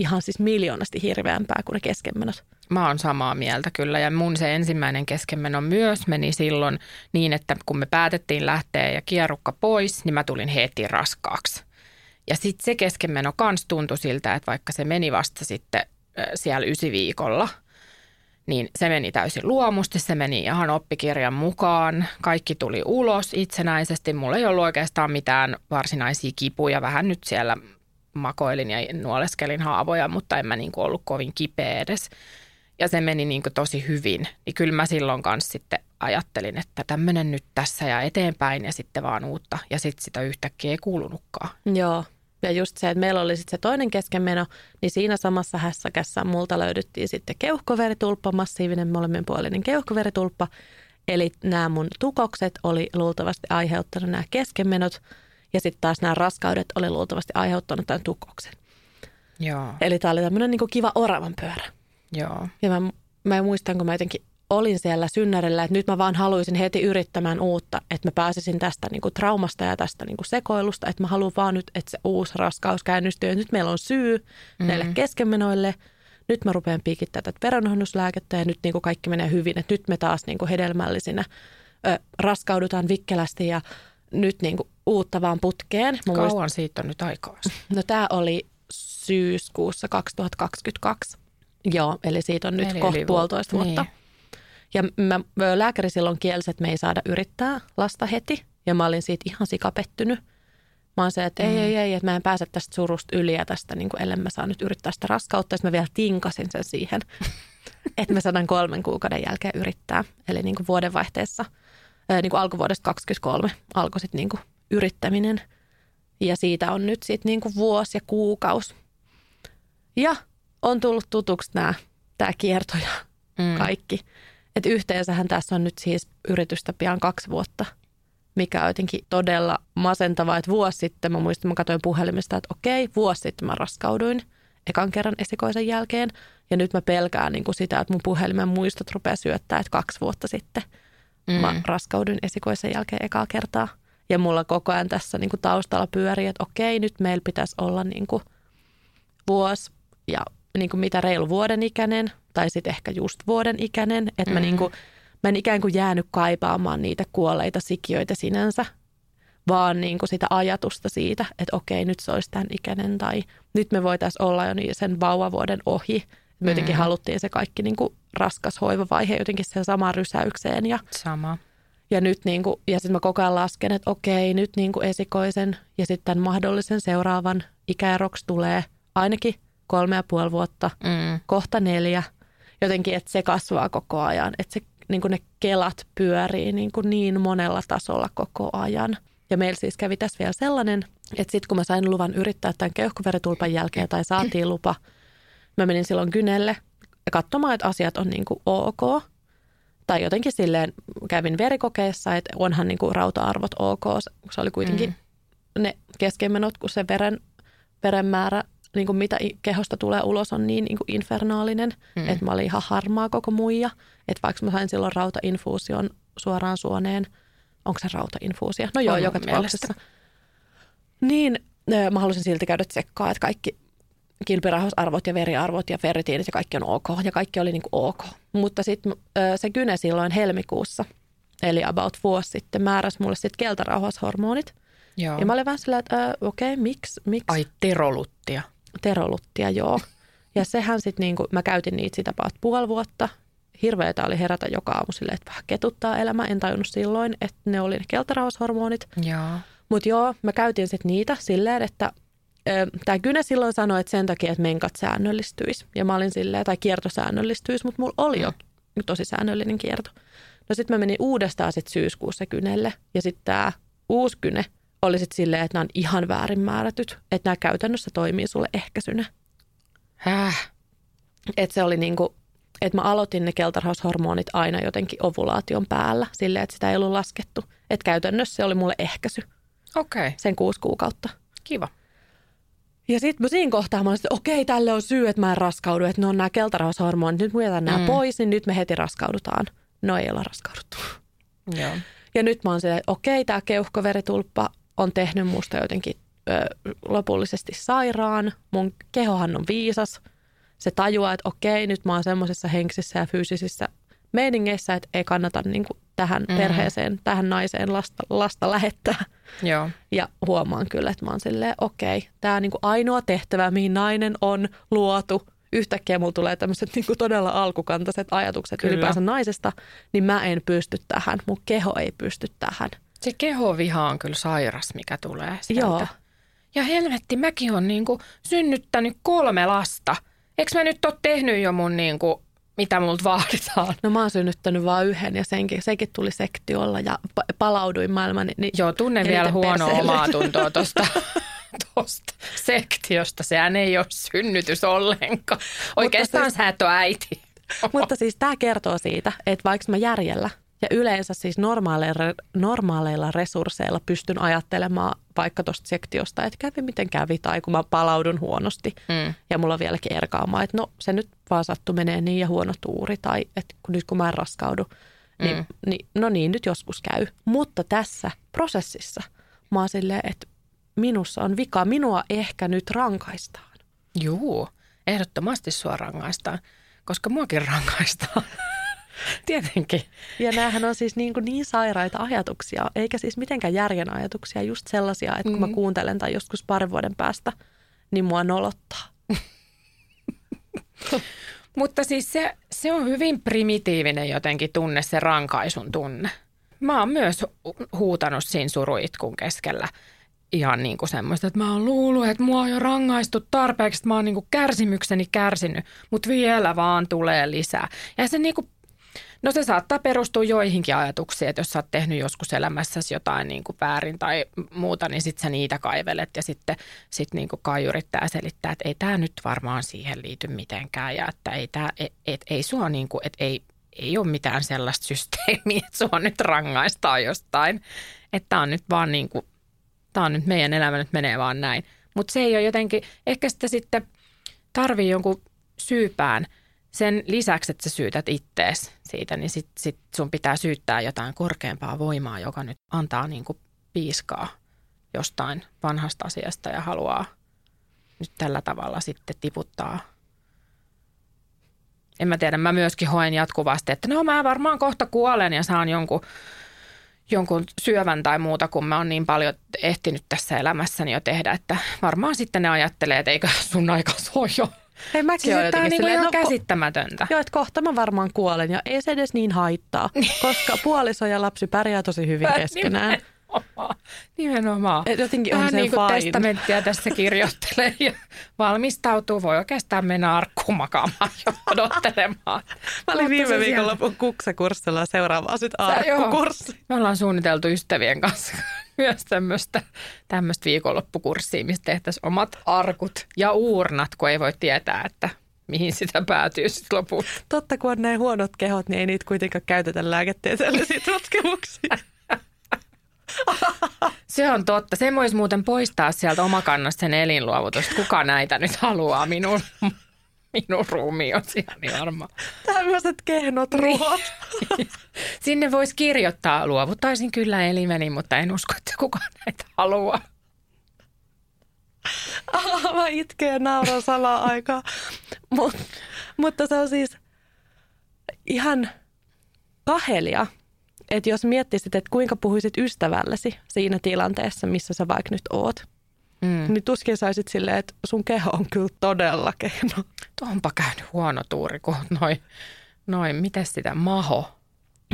ihan siis miljoonasti hirveämpää kuin ne keskenmenot. Mä oon samaa mieltä kyllä ja mun se ensimmäinen keskenmeno myös meni silloin niin, että kun me päätettiin lähteä ja kierrukka pois, niin mä tulin heti raskaaksi. Ja sitten se keskenmeno kans tuntui siltä, että vaikka se meni vasta sitten siellä ysiviikolla, niin se meni täysin luomusti, se meni ihan oppikirjan mukaan. Kaikki tuli ulos itsenäisesti. Mulla ei ollut oikeastaan mitään varsinaisia kipuja, vähän nyt siellä makoilin ja nuoleskelin haavoja, mutta en mä niin kuin ollut kovin kipeä edes. Ja se meni niin kuin tosi hyvin. Niin kyllä mä silloin kanssa sitten ajattelin, että tämmöinen nyt tässä ja eteenpäin ja sitten vaan uutta. Ja sitten sitä yhtäkkiä ei kuulunutkaan. Joo. Ja just se, että meillä oli sitten se toinen keskenmeno, niin siinä samassa hässäkässä multa löydettiin sitten keuhkoveritulppa, massiivinen molemminpuolinen keuhkoveritulppa. Eli nämä mun tukokset oli luultavasti aiheuttanut nämä keskenmenot – ja sitten taas nämä raskaudet oli luultavasti aiheuttanut tämän tukoksen. Joo. Eli tämä oli tämmöinen niin kiva oravan pyörä. Joo. Ja mä, mä muistan, kun mä jotenkin olin siellä synnärillä, että nyt mä vaan haluaisin heti yrittämään uutta, että mä pääsisin tästä niin kuin traumasta ja tästä niin kuin sekoilusta, että mä haluan vaan nyt, että se uusi raskaus käynnistyy. Ja nyt meillä on syy mm. näille keskenmenoille. Nyt mä rupean piikittämään tätä veronhoiduslääkettä ja nyt niin kuin kaikki menee hyvin, että nyt me taas niin kuin hedelmällisinä ö, raskaudutaan vikkelästi ja nyt niin kuin uutta vaan putkeen. Mä Kauan muist... siitä on nyt aikaa? No tämä oli syyskuussa 2022. Joo, eli siitä on nyt eli kohta puolitoista vuotta. Niin. Ja mä, lääkäri silloin kielsi, että me ei saada yrittää lasta heti. Ja mä olin siitä ihan sikapettynyt. Mä oon se, että ei, mm. ei, ei, että mä en pääse tästä surusta yli ja tästä, niin kuin, ellen mä saa nyt yrittää sitä raskautta. Sitten mä vielä tinkasin sen siihen, että mä sadan kolmen kuukauden jälkeen yrittää. Eli niin kuin vuodenvaihteessa – niin kuin alkuvuodesta 2023 alkoi sitten niin kuin yrittäminen. Ja siitä on nyt sitten niin kuin vuosi ja kuukaus. Ja on tullut tutuksi nämä, tämä kierto ja mm. kaikki. Että yhteensähän tässä on nyt siis yritystä pian kaksi vuotta, mikä on jotenkin todella masentavaa, että vuosi sitten, mä muistan, mä katsoin puhelimesta, että okei, vuosi sitten mä raskauduin ekan kerran esikoisen jälkeen. Ja nyt mä pelkään niin kuin sitä, että mun puhelimen muistot rupeaa syöttää, että kaksi vuotta sitten – mm. mä raskaudun esikoisen jälkeen ekaa kertaa. Ja mulla koko ajan tässä niin kuin taustalla pyörii, että okei, nyt meillä pitäisi olla niin kuin vuosi ja niin kuin mitä reilu vuoden ikäinen tai sitten ehkä just vuoden ikäinen. Että mm. mä, niin kuin, mä en ikään kuin jäänyt kaipaamaan niitä kuolleita sikiöitä sinänsä, vaan niin kuin sitä ajatusta siitä, että okei, nyt se olisi tämän ikäinen tai nyt me voitaisiin olla jo niin sen vauvavuoden ohi. Me jotenkin mm. haluttiin se kaikki niin kuin raskas hoivavaihe jotenkin sen samaan rysäykseen. Ja, Sama. Ja nyt niin kuin, ja sitten mä koko ajan lasken, että okei, nyt niin kuin esikoisen ja sitten mahdollisen seuraavan ikäeroksi tulee ainakin kolme ja puoli vuotta, mm. kohta neljä. Jotenkin, että se kasvaa koko ajan, että se, niin kuin ne kelat pyörii niin, kuin niin monella tasolla koko ajan. Ja meillä siis kävi tässä vielä sellainen, että sitten kun mä sain luvan yrittää tämän keuhkoveritulpan jälkeen tai saatiin lupa, mä menin silloin kynelle katsomaan, että asiat on niin kuin ok. Tai jotenkin silleen kävin verikokeessa, että onhan niin kuin rauta-arvot ok. Se oli kuitenkin mm. ne keskenmenot, kun se veren, veren määrä, niin kuin mitä kehosta tulee ulos, on niin, niin kuin infernaalinen, mm. että mä olin ihan harmaa koko muija. Että vaikka mä sain silloin rautainfuusion suoraan suoneen, onko se rautainfuusio? No joo, on joka tapauksessa. Niin mä halusin silti käydä tsekkaa, että kaikki kilpirauhasarvot ja veriarvot ja ferritiinit ja kaikki on ok. Ja kaikki oli niin kuin ok. Mutta sitten se kyne silloin helmikuussa, eli about vuosi sitten, määräsi mulle sitten keltarauhashormonit. Joo. Ja mä olin vähän sillä, että okei, okay, miksi? Miksi? Ai, teroluttia. Teroluttia, joo. Ja sehän sitten, niin kuin, mä käytin niitä sitä about puoli vuotta. Hirveetä oli herätä joka aamu silleen, että vähän ketuttaa elämä. En tajunnut silloin, että ne oli ne keltarauhashormonit. Joo. Mutta joo, mä käytin sitten niitä silleen, että tämä Gyne silloin sanoi, että sen takia, että menkat säännöllistyisi. Ja mä olin silleen, tai kierto säännöllistyisi, mutta mulla oli jo tosi säännöllinen kierto. No sitten mä menin uudestaan sitten syyskuussa Kynelle. Ja sitten tämä uusi Kyne oli sitten silleen, että nämä on ihan väärin määrätyt. Että nämä käytännössä toimii sulle ehkäisynä. Häh? Että se oli niinku, että mä aloitin ne keltarhaushormonit aina jotenkin ovulaation päällä. Silleen, että sitä ei ollut laskettu. Että käytännössä se oli mulle ehkäisy. Okei. Okay. Sen kuusi kuukautta. Kiva. Ja sitten siinä kohtaa mä olin, että okei, tälle on syy, että mä en raskaudu, että ne on nämä keltarauhashormonit, nyt mä jätän nämä mm. pois, niin nyt me heti raskaudutaan. No ei olla raskauduttu. Joo. Ja nyt mä oon silleen, että okei, tämä keuhkoveritulppa on tehnyt musta jotenkin ö, lopullisesti sairaan. Mun kehohan on viisas. Se tajuaa, että okei, nyt mä oon semmoisessa henkisissä ja fyysisissä meiningeissä, että ei kannata niin kuin tähän mm. perheeseen, tähän naiseen lasta, lasta lähettää. Joo. Ja huomaan kyllä, että mä oon silleen, okei, tämä niin ainoa tehtävä, mihin nainen on luotu, yhtäkkiä mulla tulee tämmöiset niin todella alkukantaiset ajatukset kyllä. ylipäänsä naisesta, niin mä en pysty tähän, mun keho ei pysty tähän. Se kehoviha on kyllä sairas, mikä tulee sieltä. Joo. Ja helvetti, mäkin on niin kuin synnyttänyt kolme lasta. Eikö mä nyt ole tehnyt jo mun niin kuin mitä multa vaaditaan. No mä oon synnyttänyt vain yhden ja senkin, sekin tuli sektiolla ja palauduin maailman. Niin Joo, tunnen vielä huono omaa tuntoa tuosta tosta sektiosta. Sehän ei ole synnytys ollenkaan. Oikeastaan siis, sä et ole äiti. Mutta siis tämä kertoo siitä, että vaikka mä järjellä ja yleensä siis normaaleilla, normaaleilla resursseilla pystyn ajattelemaan vaikka tuosta sektiosta, että kävi miten kävi tai kun mä palaudun huonosti mm. ja mulla on vieläkin erkaamaa, että no se nyt vaan sattu menee niin ja huono tuuri tai että kun nyt kun mä en raskaudu, niin, mm. niin no niin nyt joskus käy. Mutta tässä prosessissa mä oon silleen, että minussa on vika, minua ehkä nyt rankaistaan. Juu, ehdottomasti sua rangaistaan, koska muakin rankaistaan. Tietenkin. Ja näähän on siis niin, kuin niin sairaita ajatuksia, eikä siis mitenkään järjen ajatuksia, just sellaisia, että kun mä mm. kuuntelen tai joskus parin vuoden päästä, niin mua nolottaa. Mutta siis se, se on hyvin primitiivinen jotenkin tunne, se rankaisun tunne. Mä oon myös huutanut siinä suruitkun keskellä ihan niin kuin semmoista, että mä oon luullut, että mua on jo rangaistu tarpeeksi, että mä oon niin kuin kärsimykseni kärsinyt, mutta vielä vaan tulee lisää. Ja se niin kuin No se saattaa perustua joihinkin ajatuksiin, että jos sä oot tehnyt joskus elämässäsi jotain niin kuin väärin tai muuta, niin sitten sä niitä kaivelet ja sitten sit niin kuin Kai yrittää selittää, että ei tämä nyt varmaan siihen liity mitenkään ja että ei, tää, et, et, ei sua niin kuin, et ei, ei ole mitään sellaista systeemiä, että sua nyt rangaistaan jostain. Että on nyt vaan niin kuin, tämä on nyt meidän elämä nyt menee vaan näin. Mutta se ei ole jotenkin, ehkä sitä sitten tarvii jonkun syypään – sen lisäksi, että sä syytät ittees siitä, niin sit, sit sun pitää syyttää jotain korkeampaa voimaa, joka nyt antaa niin kuin piiskaa jostain vanhasta asiasta ja haluaa nyt tällä tavalla sitten tiputtaa. En mä tiedä, mä myöskin hoen jatkuvasti, että no mä varmaan kohta kuolen ja saan jonkun, jonkun syövän tai muuta, kun mä oon niin paljon ehtinyt tässä elämässäni jo tehdä, että varmaan sitten ne ajattelee, että eikö sun aika soo jo. Hei mäkin Siis tämä on jotenkin niin silleen, ihan no, käsittämätöntä. Joo, että kohta mä varmaan kuolen ja ei se edes niin haittaa, koska puoliso ja lapsi pärjää tosi hyvin keskenään. Nimenomaan. Nimenomaan. Et jotenkin on Vähän se niin kuin fine. testamenttia tässä kirjoittelee ja valmistautuu. Voi oikeastaan mennä arkkuun makaamaan ja odottelemaan. Mä olin viime viikolla kuksakurssilla seuraava on sitten arkkukurssi. Me ollaan suunniteltu ystävien kanssa myös tämmöistä, tämmöistä viikonloppukurssia, missä tehtäisiin omat arkut ja uurnat, kun ei voi tietää, että mihin sitä päätyy sitten lopulta. Totta, kun on näin huonot kehot, niin ei niitä kuitenkaan käytetä lääketieteellisiin tutkimuksiin. Se on totta. Se voisi muuten poistaa sieltä omakannasta sen elinluovutusta. Kuka näitä nyt haluaa minun, minun ruumiosiani varmaan. Tämmöiset kehnot ruhot. Sinne voisi kirjoittaa, luovuttaisin kyllä elimeni, mutta en usko, että kukaan näitä haluaa. Ah, mä itken ja nauran samaan aikaan. Mut, mutta se on siis ihan kahelia, että jos miettisit, että kuinka puhuisit ystävällesi siinä tilanteessa, missä sä vaikka nyt oot, Mm. niin tuskin saisit silleen, että sun keho on kyllä todella kehno. Onpa käynyt huono tuuri, kun noin, noin miten sitä maho.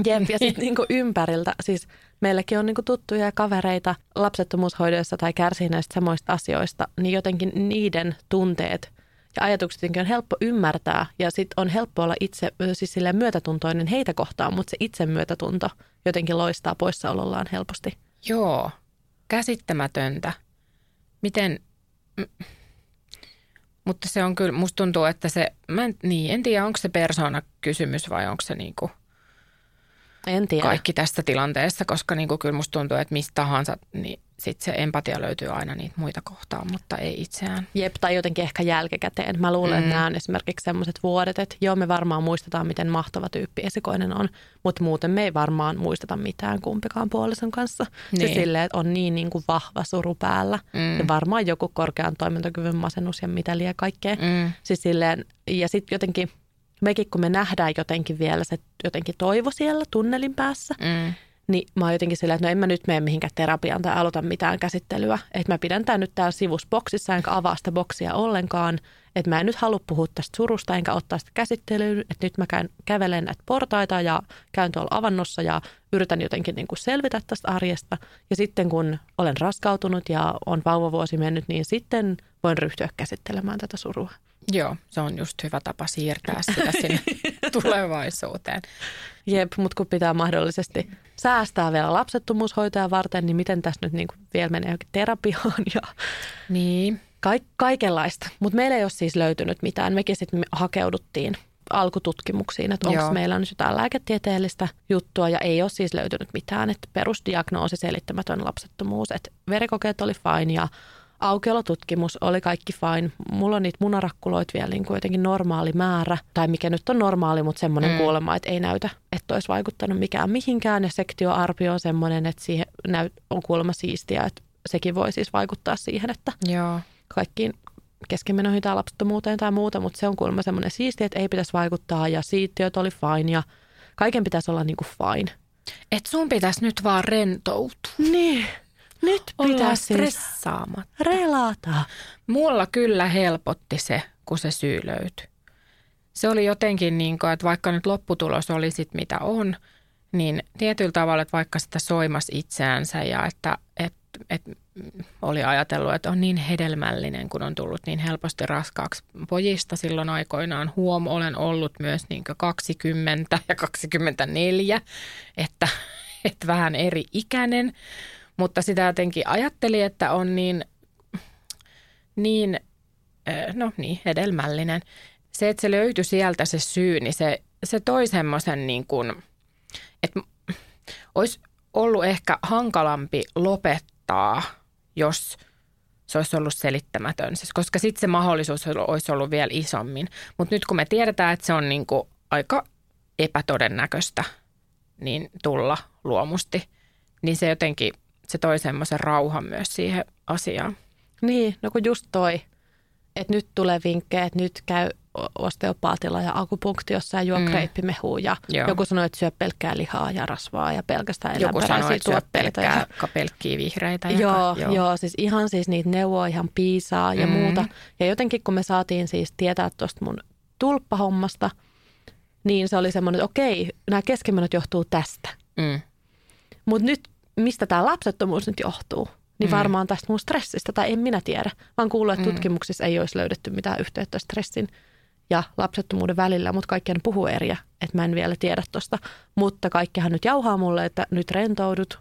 Jep, ja sitten niinku ympäriltä, siis meilläkin on niinku tuttuja ja kavereita lapsettomuushoidoissa tai kärsii näistä samoista asioista, niin jotenkin niiden tunteet ja ajatukset on helppo ymmärtää ja sitten on helppo olla itse siis silleen myötätuntoinen heitä kohtaan, mutta se itse myötätunto jotenkin loistaa poissaolollaan helposti. Joo, käsittämätöntä. Miten, mutta se on kyllä, musta tuntuu, että se, mä en, niin, en tiedä onko se persona kysymys vai onko se niinku En tiedä. kaikki tästä tilanteessa, koska niinku kyllä musta tuntuu, että mistä tahansa, niin sitten se empatia löytyy aina niitä muita kohtaan, mutta ei itseään. Jep, tai jotenkin ehkä jälkikäteen. Mä luulen, mm. että nämä on esimerkiksi sellaiset vuodet, että joo, me varmaan muistetaan, miten mahtava tyyppi esikoinen on, mutta muuten me ei varmaan muisteta mitään kumpikaan puolison kanssa. Niin. Niin. Se silleen, että on niin, niin kuin vahva suru päällä. Mm. Ja varmaan joku korkean toimintakyvyn masennus ja mitä liian kaikkea. Mm. Siis silleen, ja sitten jotenkin, mekin kun me nähdään jotenkin vielä se jotenkin toivo siellä tunnelin päässä, Mm. niin mä oon jotenkin silleen, että no en mä nyt mene mihinkään terapiaan tai aloita mitään käsittelyä. Että mä pidän tää nyt täällä sivusboksissa enkä avaa sitä boksia ollenkaan. Että mä en nyt halua puhua tästä surusta enkä ottaa sitä käsittelyyn. Että nyt mä käyn, kävelen näitä portaita ja käyn tuolla avannossa ja yritän jotenkin niin kuin selvitä tästä arjesta. Ja sitten kun olen raskautunut ja on vauvavuosi mennyt, niin sitten voin ryhtyä käsittelemään tätä surua. Joo, se on just hyvä tapa siirtää sitä sinne tulevaisuuteen. Jep, mutta kun pitää mahdollisesti säästää vielä lapsettomuushoitoja varten, niin miten tässä nyt niin vielä menee johonkin terapiaan ja Niin, Kaik- kaikenlaista. Mutta meillä ei ole siis löytynyt mitään. Mekin sitten hakeuduttiin alkututkimuksiin, että onko meillä nyt jotain lääketieteellistä juttua ja ei ole siis löytynyt mitään. Että perusdiagnoosi selittämätön lapsettomuus, että verikokeet oli fine ja aukiolotutkimus oli kaikki fine. Mulla on niitä munarakkuloita vielä niin kuin jotenkin normaali määrä, tai mikä nyt on normaali, mutta semmoinen mm. Kuolema, että ei näytä, että olisi vaikuttanut mikään mihinkään. Ja sektioarvio on semmoinen, että siihen näyt, on kuulemma siistiä, että sekin voi siis vaikuttaa siihen, että joo. kaikkiin keskenmenoihin tai lapsettomuuteen tai muuta, mutta se on kuulemma semmoinen siisti, että ei pitäisi vaikuttaa ja siittiöt oli fine ja kaiken pitäisi olla niinku fine. Et sun pitäisi nyt vaan rentoutua. Niin, nyt pitäisi siis stressaamatta. relata. Mulla kyllä helpotti se, kun se syy löytyi. Se oli jotenkin niin kuin, että vaikka nyt lopputulos oli sit mitä on, niin tietyllä tavalla, että vaikka sitä soimas itseänsä ja että, että, että oli ajatellut, että on niin hedelmällinen, kun on tullut niin helposti raskaaksi pojista silloin aikoinaan. Huom, olen ollut myös niin 20 ja 24, että, että vähän eri ikäinen, mutta sitä jotenkin ajatteli, että on niin, niin no niin, hedelmällinen. Se, että se löytyi sieltä se syy, niin se, se toi semmoisen niin kuin, että olisi ollut ehkä hankalampi lopettaa, jos se olisi ollut selittämätön, siis koska sitten se mahdollisuus olisi ollut vielä isommin. Mutta nyt kun me tiedetään, että se on niin kuin aika epätodennäköistä niin tulla luomusti, niin se jotenkin, se toi semmoisen rauhan myös siihen asiaan. Niin, no kun just toi, että nyt tulee vinkkejä, että nyt käy osteopaatilla ja akupunktiossa ja juo mm. kreippimehua ja Joo. joku sanoi, että syö pelkkää lihaa ja rasvaa ja pelkästään Joku sanoi, että syö pelkkää, ja... pelkkiä vihreitä. Ja joo, joo. joo, siis ihan siis niitä neuvoa ihan piisaa ja mm. muuta. Ja jotenkin kun me saatiin siis tietää tuosta mun tulppahommasta, niin se oli semmoinen, että okei, nämä keskimenot johtuu tästä. Mm. Mutta nyt, mistä tämä lapsettomuus nyt johtuu? niin mm. varmaan tästä mun stressistä, tai en minä tiedä. Vaan kuullut, että mm. tutkimuksissa ei olisi löydetty mitään yhteyttä stressin ja lapsettomuuden välillä, mutta kaikkien puhuu eriä, että mä en vielä tiedä tosta. Mutta kaikkihan nyt jauhaa mulle, että nyt rentoudut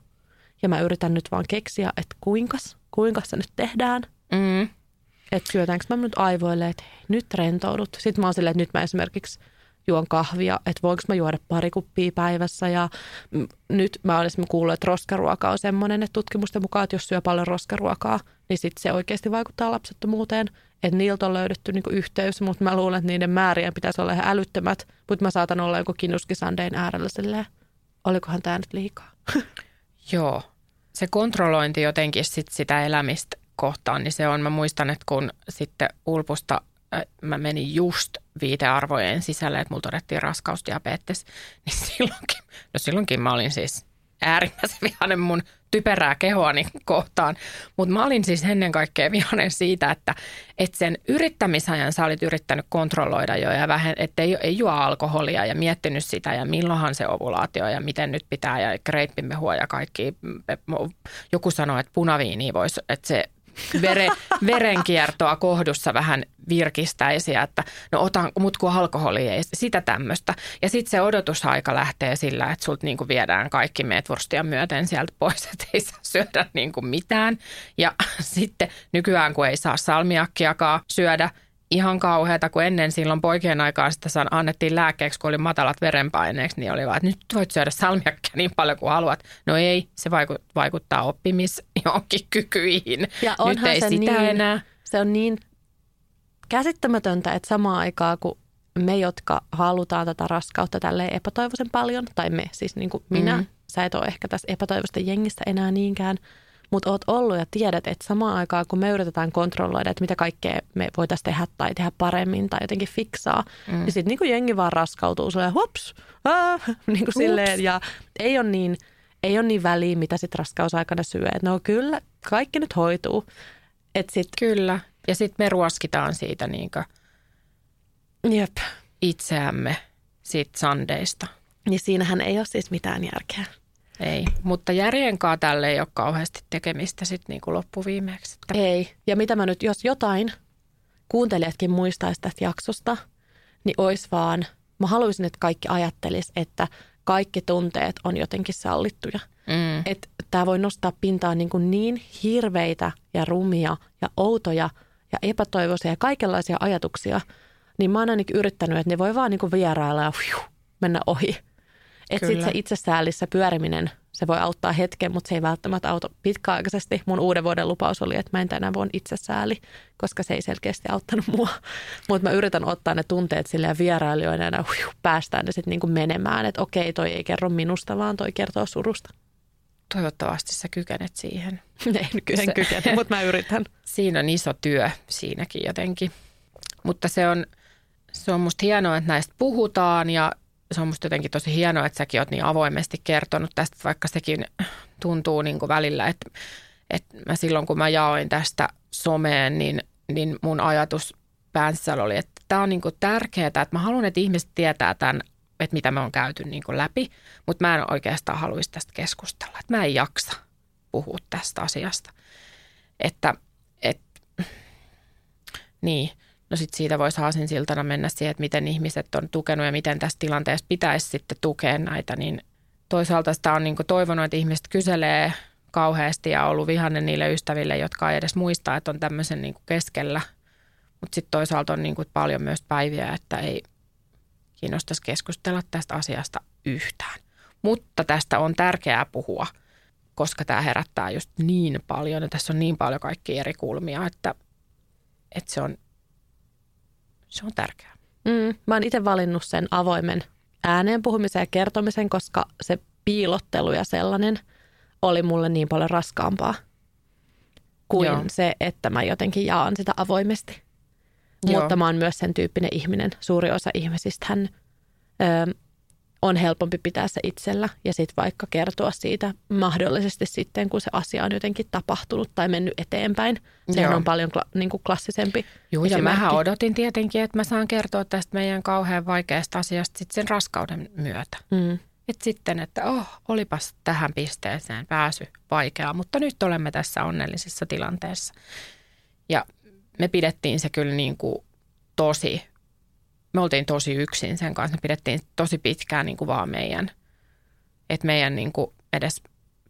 ja mä yritän nyt vaan keksiä, että kuinkas, kuinka se nyt tehdään. Mm. Että syötäänkö mä nyt aivoille, että nyt rentoudut. Sitten mä oon silleen, että nyt mä esimerkiksi – juon kahvia, että voinko mä juoda pari kuppia päivässä. Ja nyt mä olen kuullut, että roskaruoka on semmoinen, että tutkimusten mukaan, että jos syö paljon roskaruokaa, niin sitten se oikeasti vaikuttaa lapsettomuuteen. Että niiltä on löydetty niinku yhteys, mutta mä luulen, että niiden määrien pitäisi olla ihan älyttömät. Mutta mä saatan olla joku kinuskisandein äärellä silleen, olikohan tämä nyt liikaa? Joo, se kontrollointi jotenkin sit sitä elämistä kohtaan, niin se on, mä muistan, että kun sitten Ulpusta mä menin just viitearvojen sisälle, että mulla todettiin raskausdiabetes, niin silloinkin, no silloinkin mä olin siis äärimmäisen vihainen mun typerää kehoani kohtaan. Mutta mä olin siis ennen kaikkea vihainen siitä, että, että sen yrittämisajan sä olit yrittänyt kontrolloida jo ja vähän, että ei, ei juo alkoholia ja miettinyt sitä ja milloinhan se ovulaatio ja miten nyt pitää ja kreippimehua ja kaikki. Joku sanoi, että punaviini voisi, että se vere, verenkiertoa kohdussa vähän virkistäisi, että no otan, mut kun alkoholi ei, sitä tämmöistä. Ja sitten se odotusaika lähtee sillä, että sulta niinku viedään kaikki meetvurstia myöten sieltä pois, että ei saa syödä niinku mitään. Ja sitten nykyään, kun ei saa salmiakkiakaan syödä, ihan kauheata, kun ennen silloin poikien aikaan sitä annettiin lääkkeeksi, kun oli matalat verenpaineeksi, niin oli vaan, että nyt voit syödä salmiakkia niin paljon kuin haluat. No ei, se vaikuttaa oppimis johonkin kykyihin. Ja nyt ei se sitä niin, enää. Se on niin käsittämätöntä, että samaan aikaan kun me, jotka halutaan tätä raskautta tälleen epätoivoisen paljon, tai me, siis niin kuin minä, mm. sä et ole ehkä tässä epätoivoista jengistä enää niinkään, mutta oot ollut ja tiedät, että samaan aikaan kun me yritetään kontrolloida, että mitä kaikkea me voitaisiin tehdä tai tehdä paremmin tai jotenkin fiksaa, mm. niin sitten niin jengi vaan raskautuu silleen hups, ah, niin kuin silleen, ja ei ole niin, ei ole niin väliä, mitä sitten raskausaikana syö. Et no kyllä, kaikki nyt hoituu. Et sit, kyllä, ja sitten me ruoskitaan siitä niin Jep. itseämme siitä sandeista. Niin siinähän ei ole siis mitään järkeä. Ei, mutta järjenkaa tälle ei ole kauheasti tekemistä sitten niin kuin loppuviimeeksi. Että... Ei, ja mitä mä nyt, jos jotain kuuntelijatkin muistaisi tästä jaksosta, niin ois vaan, mä haluaisin, että kaikki ajattelis, että kaikki tunteet on jotenkin sallittuja. Mm. Että tämä voi nostaa pintaan niin, kuin niin hirveitä ja rumia ja outoja ja epätoivoisia ja kaikenlaisia ajatuksia, niin mä oon ainakin yrittänyt, että ne voi vaan niin kuin vierailla ja mennä ohi. Että sitten se itsesäälissä pyöriminen, se voi auttaa hetken, mutta se ei välttämättä auta pitkäaikaisesti. Mun uuden vuoden lupaus oli, että mä en tänään voi itsesääli, koska se ei selkeästi auttanut mua. Mutta mä yritän ottaa ne tunteet silleen vierailijoina ja huh, päästään ne sitten niinku menemään, että okei, toi ei kerro minusta, vaan toi kertoo surusta. Toivottavasti sä kykenet siihen. en, en kykene, mutta mä yritän. Siinä on iso työ siinäkin jotenkin. Mutta se on, se on musta hienoa, että näistä puhutaan ja se on musta jotenkin tosi hienoa, että säkin oot niin avoimesti kertonut tästä, vaikka sekin tuntuu niin kuin välillä, että, että mä silloin kun mä jaoin tästä someen, niin, niin mun ajatus päässä oli, että tämä on niin kuin tärkeää, että mä haluan, että ihmiset tietää tämän, että mitä me on käyty niin kuin läpi, mutta mä en oikeastaan haluaisi tästä keskustella, että mä en jaksa puhua tästä asiasta. Että, että niin – No sitten siitä voisi siltana mennä siihen, että miten ihmiset on tukenut ja miten tässä tilanteessa pitäisi sitten tukea näitä, niin toisaalta sitä on niin toivonut, että ihmiset kyselee kauheasti ja ollut vihainen niille ystäville, jotka ei edes muista, että on tämmöisen niin keskellä. Mutta sitten toisaalta on niin paljon myös päiviä, että ei kiinnostaisi keskustella tästä asiasta yhtään. Mutta tästä on tärkeää puhua. koska tämä herättää just niin paljon ja tässä on niin paljon kaikkia eri kulmia, että, että se, on, se on tärkeää. Mm, mä oon itse valinnut sen avoimen ääneen puhumisen ja kertomisen, koska se piilottelu ja sellainen oli mulle niin paljon raskaampaa kuin Joo. se, että mä jotenkin jaan sitä avoimesti. Joo. Mutta mä oon myös sen tyyppinen ihminen. Suuri osa ihmisistä hän ö, on helpompi pitää se itsellä ja sitten vaikka kertoa siitä mahdollisesti sitten, kun se asia on jotenkin tapahtunut tai mennyt eteenpäin. Se on paljon kla, niin kuin klassisempi Joo, ja mähän odotin tietenkin, että mä saan kertoa tästä meidän kauhean vaikeasta asiasta sitten sen raskauden myötä. Mm. Et sitten, että oh, olipas tähän pisteeseen pääsy vaikeaa, mutta nyt olemme tässä onnellisessa tilanteessa. Ja me pidettiin se kyllä niin kuin tosi, me oltiin tosi yksin sen kanssa. Me pidettiin tosi pitkään niin kuin vaan meidän, että meidän niin kuin edes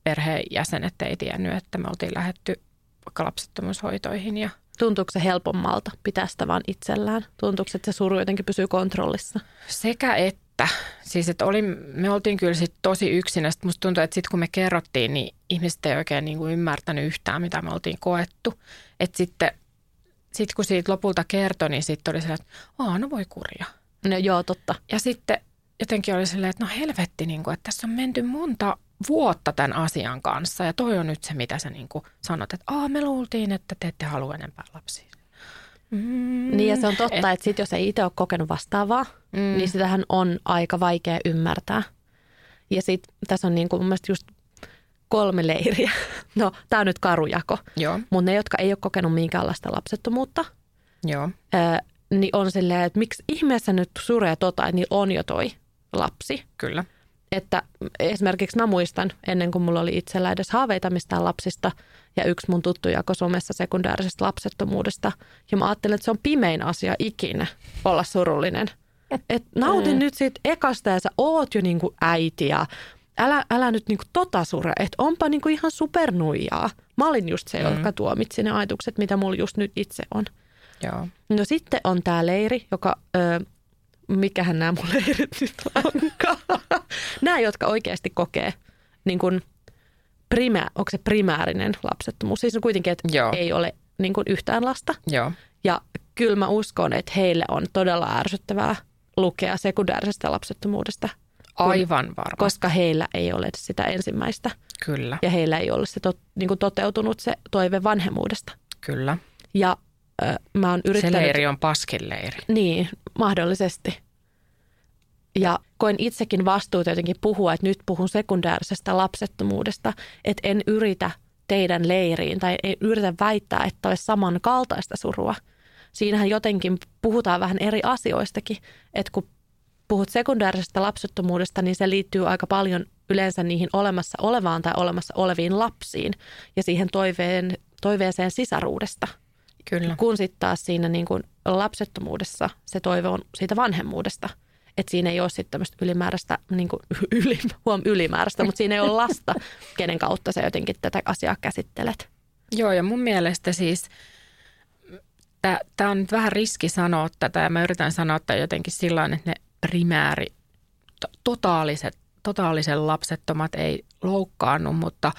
perheenjäsenet ei tiennyt, että me oltiin lähetty vaikka lapsettomuushoitoihin. Ja Tuntuuko se helpommalta pitää sitä vaan itsellään? Tuntuuko, että se suru jotenkin pysyy kontrollissa? Sekä että. Siis että oli, me oltiin kyllä sit tosi yksin. Ja musta tuntuu, että sitten kun me kerrottiin, niin ihmiset ei oikein niin kuin ymmärtänyt yhtään, mitä me oltiin koettu. Että sitten sitten kun siitä lopulta kertoi, niin sitten oli sellainen, että Aa, no voi kurja. No joo, totta. Ja sitten jotenkin oli silleen, että no helvetti, niin kuin, että tässä on menty monta vuotta tämän asian kanssa. Ja toi on nyt se, mitä sä niin kuin sanot, että Aa, me luultiin, että te ette halua enempää lapsia. Mm, niin ja se on totta, et, että sit jos ei itse ole kokenut vastaavaa, mm. niin sitähän on aika vaikea ymmärtää. Ja sitten tässä on niin kuin mun mielestä just kolme leiriä. No, tämä on nyt karujako. Joo. Mutta ne, jotka ei ole kokenut minkäänlaista lapsettomuutta, Joo. Ää, niin on silleen, että miksi ihmeessä nyt suree tota, niillä on jo toi lapsi. Kyllä. Että esimerkiksi mä muistan, ennen kuin mulla oli itsellä edes haaveita mistään lapsista, ja yksi mun tuttu jako somessa sekundäärisestä lapsettomuudesta, ja mä ajattelin, että se on pimein asia ikinä olla surullinen. Et nautin mm. nyt siitä ekasta, ja sä oot jo niinku äiti, ja älä, älä nyt niinku tota sure, että onpa niinku ihan supernuijaa. Mä olin just se, mm. joka tuomitsi ne ajatukset, mitä mulla just nyt itse on. Joo. No sitten on tämä leiri, joka, ö, mikähän nämä mun leirit nyt onkaan. nämä, jotka oikeasti kokee niin kuin primä, onko se primäärinen lapsettomuus. Siis on kuitenkin, että Joo. ei ole niin kuin yhtään lasta. Joo. Ja kyllä mä uskon, että heille on todella ärsyttävää lukea sekundäärisestä lapsettomuudesta Aivan varma. Koska heillä ei ole sitä ensimmäistä. Kyllä. Ja heillä ei ole se tot, niin kuin toteutunut se toive vanhemmuudesta. Kyllä. Ja äh, mä oon yrittänyt... Se leiri on paskin leiri. Niin, mahdollisesti. Ja koen itsekin vastuuta jotenkin puhua, että nyt puhun sekundäärisestä lapsettomuudesta, että en yritä teidän leiriin tai en yritä väittää, että olisi samankaltaista surua. Siinähän jotenkin puhutaan vähän eri asioistakin, että kun puhut sekundäärisestä lapsettomuudesta, niin se liittyy aika paljon yleensä niihin olemassa olevaan tai olemassa oleviin lapsiin ja siihen toiveen, toiveeseen sisaruudesta. Kyllä. Kun sitten taas siinä niin kuin lapsettomuudessa se toive on siitä vanhemmuudesta. Että siinä ei ole sitten tämmöistä ylimääräistä, niin kuin yli, huom, ylimääräistä, mutta siinä ei ole lasta, kenen kautta sä jotenkin tätä asiaa käsittelet. Joo, ja mun mielestä siis tämä on nyt vähän riski sanoa tätä, ja mä yritän sanoa tätä jotenkin sillä että ne primääri, totaaliset, totaalisen lapsettomat ei loukkaannut, mutta,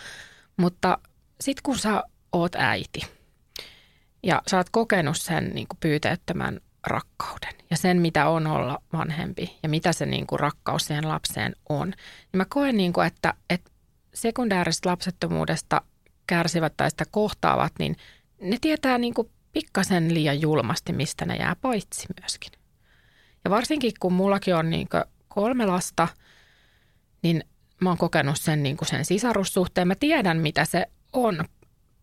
mutta sitten kun sä oot äiti ja sä oot kokenut sen niin kuin pyyteettömän rakkauden ja sen, mitä on olla vanhempi ja mitä se niin kuin rakkaus siihen lapseen on, niin mä koen, niin kuin, että, että sekundäärisestä lapsettomuudesta kärsivät tai sitä kohtaavat, niin ne tietää niin kuin pikkasen liian julmasti, mistä ne jää paitsi myöskin. Ja varsinkin kun mullakin on niin kolme lasta, niin mä oon kokenut sen, niin sen sisarussuhteen. Mä tiedän, mitä se on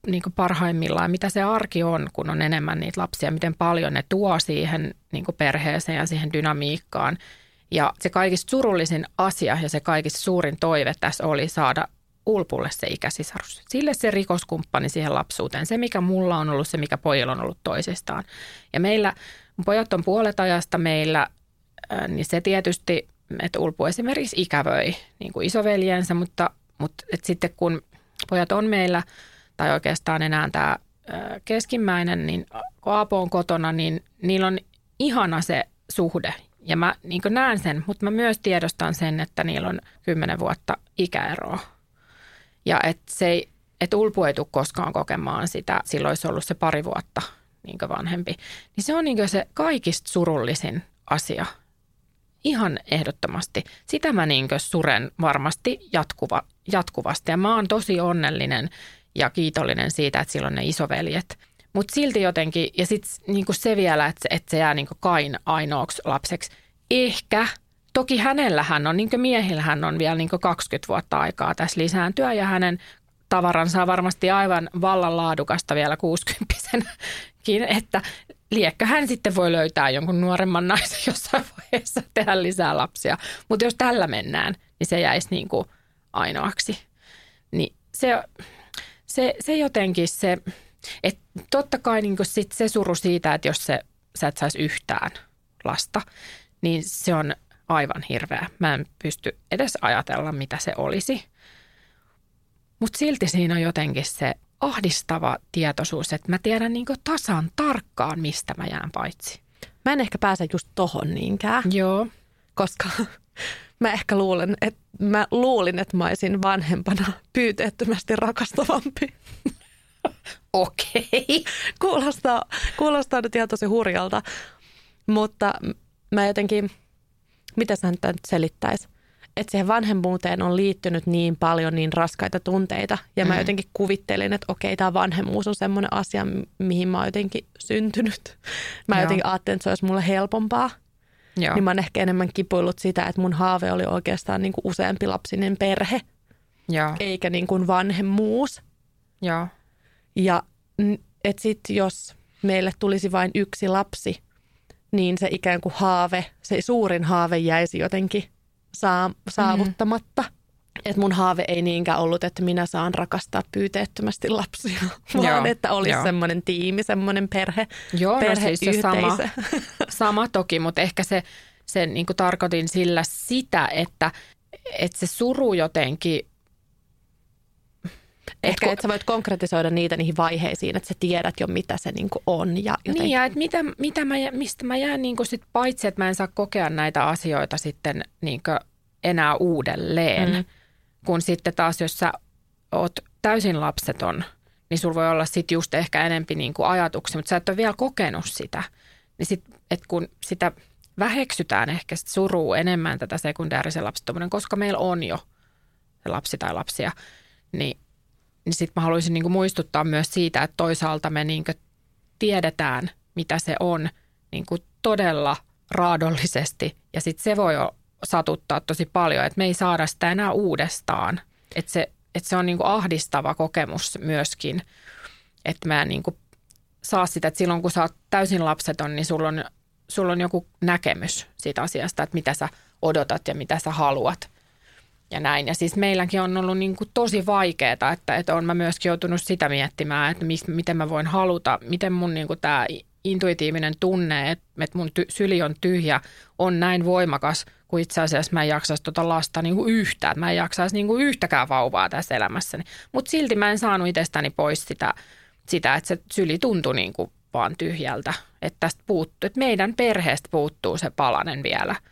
niin parhaimmillaan, mitä se arki on, kun on enemmän niitä lapsia, miten paljon ne tuo siihen niin perheeseen ja siihen dynamiikkaan. Ja se kaikista surullisin asia ja se kaikista suurin toive tässä oli saada Ulpulle se ikäsisarus. Sille se rikoskumppani siihen lapsuuteen. Se, mikä mulla on ollut, se, mikä pojilla on ollut toisistaan. Ja meillä, pojat on puolet ajasta meillä, niin se tietysti, että Ulpu esimerkiksi ikävöi niin kuin isoveljensä, mutta, mutta että sitten kun pojat on meillä, tai oikeastaan enää tämä keskimmäinen, niin kun Aapo on kotona, niin niillä on ihana se suhde. Ja mä niin näen sen, mutta mä myös tiedostan sen, että niillä on kymmenen vuotta ikäeroa Ja että se ei, et Ulpu ei tule koskaan kokemaan sitä, silloin olisi ollut se pari vuotta niin vanhempi. Niin se on niin se kaikista surullisin asia. Ihan ehdottomasti. Sitä mä niin suren varmasti jatkuva, jatkuvasti. Ja mä oon tosi onnellinen ja kiitollinen siitä, että silloin ne isoveljet. Mutta silti jotenkin, ja sitten niin se vielä, että, että se jää niin kain ainoaksi lapseksi. Ehkä, toki hänellähän on, niin miehillähän on vielä niin 20 vuotta aikaa tässä lisääntyä ja hänen tavaransa on varmasti aivan vallan laadukasta vielä 60 että liekkö hän sitten voi löytää jonkun nuoremman naisen jossain vaiheessa tehdä lisää lapsia. Mutta jos tällä mennään, niin se jäisi niin kuin ainoaksi. Niin se, se, se jotenkin se, että totta kai niin kuin sit se suru siitä, että jos se, sä et saisi yhtään lasta, niin se on aivan hirveä. Mä en pysty edes ajatella, mitä se olisi. Mutta silti siinä on jotenkin se ahdistava tietoisuus, että mä tiedän niin tasan tarkkaan, mistä mä jään paitsi. Mä en ehkä pääse just tohon niinkään. Joo. Koska mä ehkä luulen, että mä luulin, että mä olisin vanhempana pyyteettömästi rakastavampi. Okei. Okay. Kuulostaa, kuulostaa nyt ihan tosi hurjalta, mutta mä jotenkin, mitä sä nyt selittäisi? Että siihen vanhemmuuteen on liittynyt niin paljon niin raskaita tunteita. Ja mä mm. jotenkin kuvittelin, että okei, tämä vanhemmuus on semmoinen asia, mihin mä oon jotenkin syntynyt. Mä Joo. jotenkin ajattelin, että se olisi mulle helpompaa. Joo. Niin mä oon ehkä enemmän kipuillut sitä, että mun haave oli oikeastaan niin kuin useampi lapsinen perhe. Joo. Eikä niin kuin vanhemmuus. Joo. Ja että sitten jos meille tulisi vain yksi lapsi, niin se ikään kuin haave, se suurin haave jäisi jotenkin saa, saavuttamatta. Mm. Että mun haave ei niinkään ollut, että minä saan rakastaa pyyteettömästi lapsia, vaan Joo, että olisi semmoinen tiimi, semmoinen perhe, Joo, no siis se sama, sama toki, mutta ehkä se, se niin tarkoitin sillä sitä, että, että se suru jotenkin Ehkä, että sä voit konkretisoida niitä niihin vaiheisiin, että sä tiedät jo, mitä se niinku on. Ja joten... Niin, ja että mitä, mitä mä, mistä mä jään niinku sit paitsi, että mä en saa kokea näitä asioita sitten niinku enää uudelleen. Mm. Kun sitten taas, jos sä oot täysin lapseton, niin sulla voi olla sitten just ehkä enempi niinku ajatuksia, mutta sä et ole vielä kokenut sitä. Niin sit, et kun sitä väheksytään ehkä sit suruu enemmän tätä sekundäärisen lapsettomuuden, koska meillä on jo se lapsi tai lapsia, niin niin sitten mä haluaisin niin kuin muistuttaa myös siitä, että toisaalta me niin tiedetään, mitä se on niin kuin todella raadollisesti. Ja sitten se voi satuttaa tosi paljon, että me ei saada sitä enää uudestaan. Että se, että se on niin kuin ahdistava kokemus myöskin, että mä en niin kuin saa sitä, että silloin kun sä oot täysin lapseton, niin sulla on, sulla on joku näkemys siitä asiasta, että mitä sä odotat ja mitä sä haluat – ja näin. Ja siis meilläkin on ollut niin kuin tosi vaikeaa, että, että on mä myöskin joutunut sitä miettimään, että mis, miten mä voin haluta, miten mun niin kuin tämä intuitiivinen tunne, että, että mun ty, syli on tyhjä, on näin voimakas, kun itse asiassa mä en jaksaisi tuota lasta niin kuin yhtään. Mä en jaksaisi niin kuin yhtäkään vauvaa tässä elämässäni. Mutta silti mä en saanut itsestäni pois sitä, sitä että se syli tuntui niin kuin vaan tyhjältä. Että tästä puuttuu, että meidän perheestä puuttuu se palanen vielä –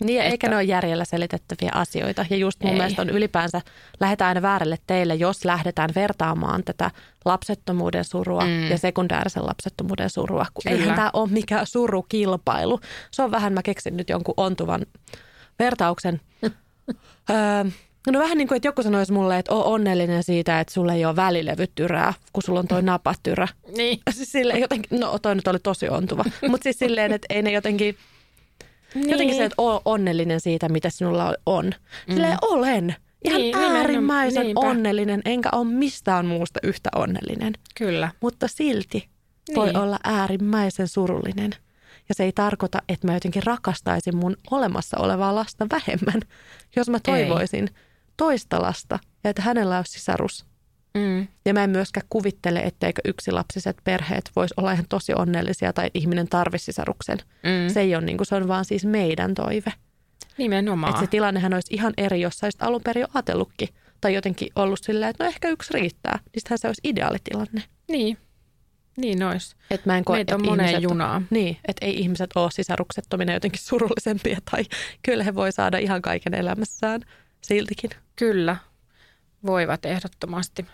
niin, että... eikä ne ole järjellä selitettäviä asioita. Ja just mun Ei. mielestä on ylipäänsä, lähdetään aina väärälle teille, jos lähdetään vertaamaan tätä lapsettomuuden surua mm. ja sekundäärisen lapsettomuuden surua. Kun Kyllä. eihän tämä ole mikään surukilpailu. Se on vähän, mä keksin nyt jonkun ontuvan vertauksen. öö, No vähän niin kuin, että joku sanoisi mulle, että on onnellinen siitä, että sulla ei ole välilevytyrää, kun sulla on toi napatyrä. Niin. Siis silleen jotenkin, no toi nyt oli tosi ontuva. Mutta siis silleen, että ei ne jotenkin, niin. Jotenkin se, että ole onnellinen siitä, mitä sinulla on. Silleen mm. olen. Ihan niin, äärimmäisen niinpä. onnellinen, enkä ole mistään muusta yhtä onnellinen. Kyllä. Mutta silti niin. voi olla äärimmäisen surullinen. Ja se ei tarkoita, että mä jotenkin rakastaisin mun olemassa olevaa lasta vähemmän, jos mä toivoisin ei. toista lasta ja että hänellä olisi sisarus Mm. Ja mä en myöskään kuvittele, etteikö yksilapsiset perheet vois olla ihan tosi onnellisia tai ihminen tarvisi sisaruksen. Mm. Se ei ole niin kuin, se on vaan siis meidän toive. Nimenomaan. Että se tilannehan olisi ihan eri, jos sä alun perin jo ajatellutkin. Tai jotenkin ollut silleen, että no ehkä yksi riittää. Niin sittenhän se olisi ideaalitilanne. Niin. Niin olisi. Et mä en koe, Meitä on moneen junaa. Niin, että ei ihmiset ole sisaruksettomina jotenkin surullisempia. Tai kyllä he voi saada ihan kaiken elämässään siltikin. Kyllä, voivat ehdottomasti.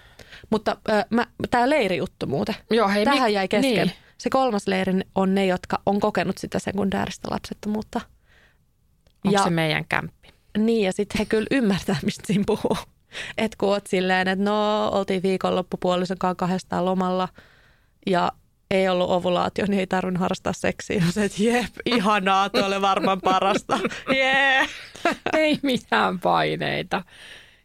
Mutta äh, tämä leirijuttu muuten, Joo, hei, tähän mi- jäi kesken. Niin. Se kolmas leiri on ne, jotka on kokenut sitä sekundääristä lapsettomuutta. Onko Ja- se meidän kämppi? Niin, ja sitten he kyllä ymmärtää, mistä siinä puhuu. Että kun oot silleen, että no, oltiin viikonloppupuolison kanssa kahdestaan lomalla ja ei ollut ovulaatio, niin ei tarvinnut harrastaa seksiä. Se, että jep, ihanaa, tuo oli varmaan parasta. Jee! Ei mitään paineita.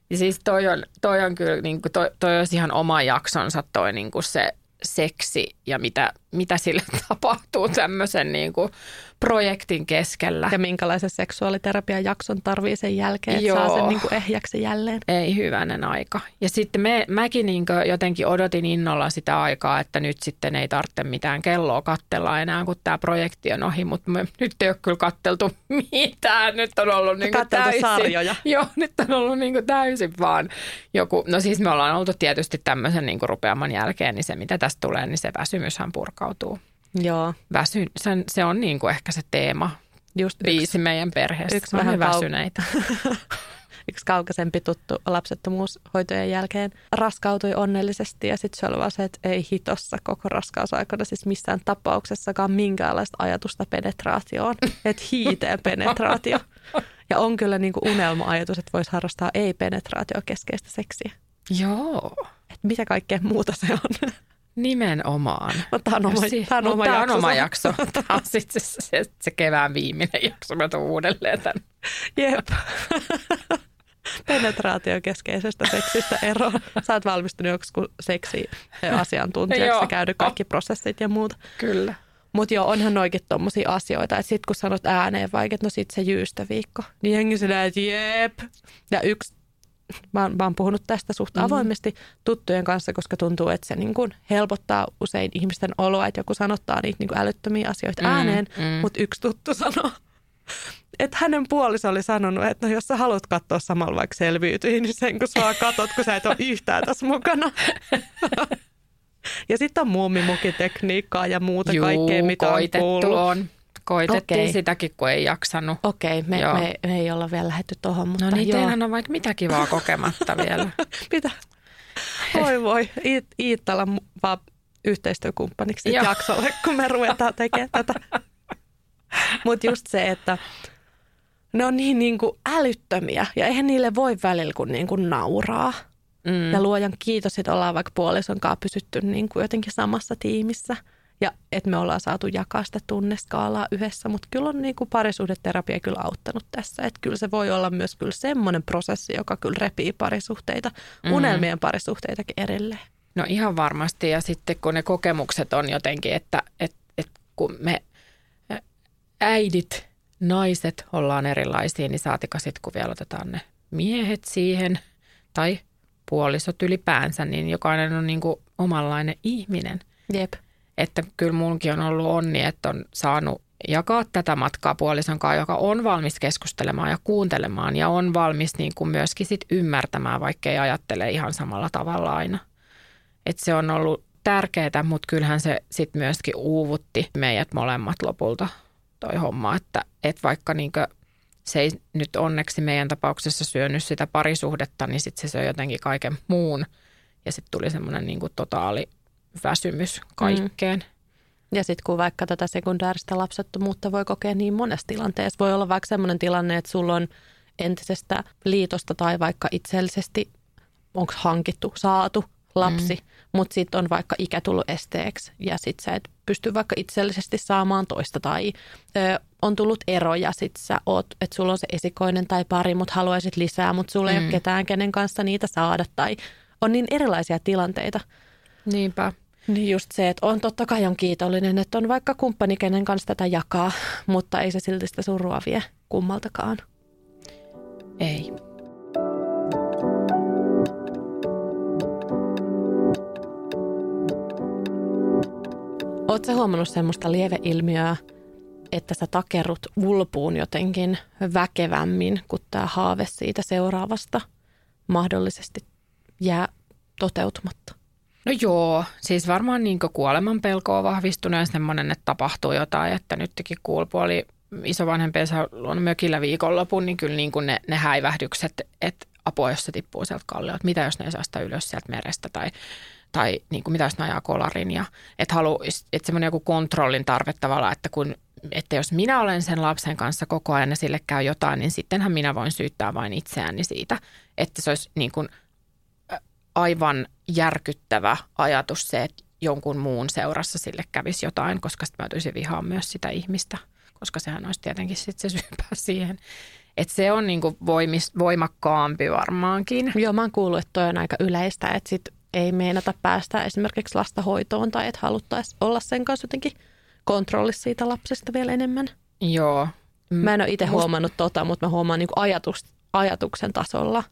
Ja siis toi on, toi on kyllä, niin kuin, toi, toi olisi ihan oma jaksonsa toi niin kuin se seksi ja mitä, mitä sille tapahtuu tämmöisen niin kuin projektin keskellä. Ja minkälaisen seksuaaliterapian jakson tarvii sen jälkeen, että Joo. saa sen niin kuin ehjäksi jälleen. Ei hyvänen aika. Ja sitten me, mäkin niin jotenkin odotin innolla sitä aikaa, että nyt sitten ei tarvitse mitään kelloa kattella enää, kun tämä projekti on ohi. Mutta me, nyt ei ole kyllä katteltu mitään. Nyt on ollut niin Katteltu täysin. sarjoja. Joo, nyt on ollut niin täysin vaan joku. No siis me ollaan oltu tietysti tämmöisen niin rupeaman jälkeen, niin se mitä tästä tulee, niin se väsymyshän purkautuu. Joo, Väsy, se, se on niin kuin ehkä se teema, just yksi, biisi meidän perheessä. yksi vähän kau- väsyneitä. yksi kaukaisempi tuttu lapsettomuushoitojen jälkeen raskautui onnellisesti ja sitten se oli vaan se, että ei hitossa koko raskausaikana siis missään tapauksessakaan minkäänlaista ajatusta penetraatioon, että hiiteen penetraatio. Ja on kyllä niin kuin unelma-ajatus, että voisi harrastaa ei-penetraatiokeskeistä seksiä. Joo, Että mitä kaikkea muuta se on. Nimenomaan. Mutta tämä on oma, Si- tämä on oma, jakso. on oma jakso. Tämä on sitten se, se, se, kevään viimeinen jakso. Mä tuun uudelleen tämän. Jep. Penetraatiokeskeisestä seksistä eroon. Sä oot valmistunut joku seksi-asiantuntijaksi käynyt kaikki prosessit ja muuta. Kyllä. Mutta joo, onhan noikin tommosia asioita, että sit kun sanot ääneen vaikka, no sit se jyystäviikko, niin jengi sillä, että jep. Ja yksi, mä oon, mä oon puhunut tästä suht Mhm. avoimesti tuttujen kanssa, koska tuntuu, että se niin kun helpottaa usein ihmisten oloa, että joku sanottaa niitä niin kun älyttömiä asioita Mm, ääneen, mm. mutta yksi tuttu sanoo, että hänen puoliso oli sanonut, että no jos sä haluat katsoa samalla vaikka selviytyi, niin sen kun vaan katot, kun sä et ole yhtään tässä mukana. Ja sitten on muumimukitekniikkaa ja muuta Juu, kaikkea, mitä on kuullut. on. Koitettiin Okei. sitäkin, kun ei jaksanut. Okei, me, Joo. me, me ei olla vielä lähdetty tuohon, mutta No niin, joo. teillähän on vaikka mitä kivaa kokematta vielä. Mitä? Voi voi, Iit, Iittala vaan yhteistyökumppaniksi jaksolle, kun me ruvetaan tekemään tätä. Mutta just se, että ne on niin, niin kuin älyttömiä ja eihän niille voi välillä kuin, niin kuin nauraa. Mm. Ja luojan kiitos, että ollaan vaikka puolison kanssa pysytty niin kuin jotenkin samassa tiimissä. Ja että me ollaan saatu jakaa sitä tunneskaalaa yhdessä, mutta kyllä on niin kuin parisuhdeterapia kyllä auttanut tässä. Että kyllä se voi olla myös kyllä semmoinen prosessi, joka kyllä repii parisuhteita, Mhm. unelmien parisuhteitakin erilleen. No ihan varmasti. Ja sitten kun ne kokemukset on jotenkin, että, että, että kun me äidit, naiset ollaan erilaisia, niin saatika sitten kun vielä otetaan ne miehet siihen tai puolisot ylipäänsä, niin jokainen on niin kuin omanlainen ihminen. Jep. Että kyllä munkin on ollut onni, että on saanut jakaa tätä matkaa puolison kanssa, joka on valmis keskustelemaan ja kuuntelemaan ja on valmis niin kuin myöskin sit ymmärtämään, vaikka ei ajattele ihan samalla tavalla aina. Et se on ollut tärkeää, mutta kyllähän se sitten myöskin uuvutti meidät molemmat lopulta toi homma, että et vaikka niinkö se ei nyt onneksi meidän tapauksessa syönyt sitä parisuhdetta, niin sitten se söi jotenkin kaiken muun ja sitten tuli semmoinen niinku totaali väsymys kaikkeen. Ja sitten kun vaikka tätä sekundääristä lapsettomuutta voi kokea niin monessa tilanteessa, voi olla vaikka sellainen tilanne, että sulla on entisestä liitosta tai vaikka itsellisesti, onko hankittu, saatu lapsi, mm. mutta sitten on vaikka ikä tullut esteeksi ja sitten sä et pysty vaikka itsellisesti saamaan toista tai ö, on tullut ero ja sitten sä oot, että sulla on se esikoinen tai pari, mutta haluaisit lisää, mutta sulla ei Mm. ole ketään, kenen kanssa niitä saada tai on niin erilaisia tilanteita. Niinpä. Niin just se, että on totta kai on kiitollinen, että on vaikka kumppani, kenen kanssa tätä jakaa, mutta ei se silti sitä surua vie kummaltakaan. Ei. Oletko huomannut semmoista lieveilmiöä, että sä takerrut ulpuun jotenkin väkevämmin, kun tämä haave siitä seuraavasta mahdollisesti jää toteutumatta? No joo, siis varmaan niin kuoleman pelko on vahvistunut ja semmoinen, että tapahtuu jotain, että nytkin kuulpuoli isovanhempiensa on mökillä viikonlopun, niin kyllä niin kuin ne, ne häivähdykset, että apua, jos se tippuu sieltä kalliolta. Mitä jos ne ei saa sitä ylös sieltä merestä tai, tai niin kuin, mitä jos ne ajaa kolarin. Ja, että halu, että semmoinen joku kontrollin tarve tavallaan, että kun että jos minä olen sen lapsen kanssa koko ajan ja sille käy jotain, niin sittenhän minä voin syyttää vain itseäni siitä. Että se olisi niin kuin aivan järkyttävä ajatus se, että jonkun muun seurassa sille kävisi jotain, koska sitten mä tyisin vihaa myös sitä ihmistä, koska sehän olisi tietenkin sitten se syypää siihen. Että se on niinku voimis, voimakkaampi varmaankin. Joo, mä oon kuullut, että toi on aika yleistä, että sit ei meinata päästä esimerkiksi lasta hoitoon tai että haluttaisi olla sen kanssa jotenkin kontrollissa siitä lapsesta vielä enemmän. Joo. Mä en ole itse Must... huomannut tota, mutta mä huomaan niinku ajatus, ajatuksen tasolla,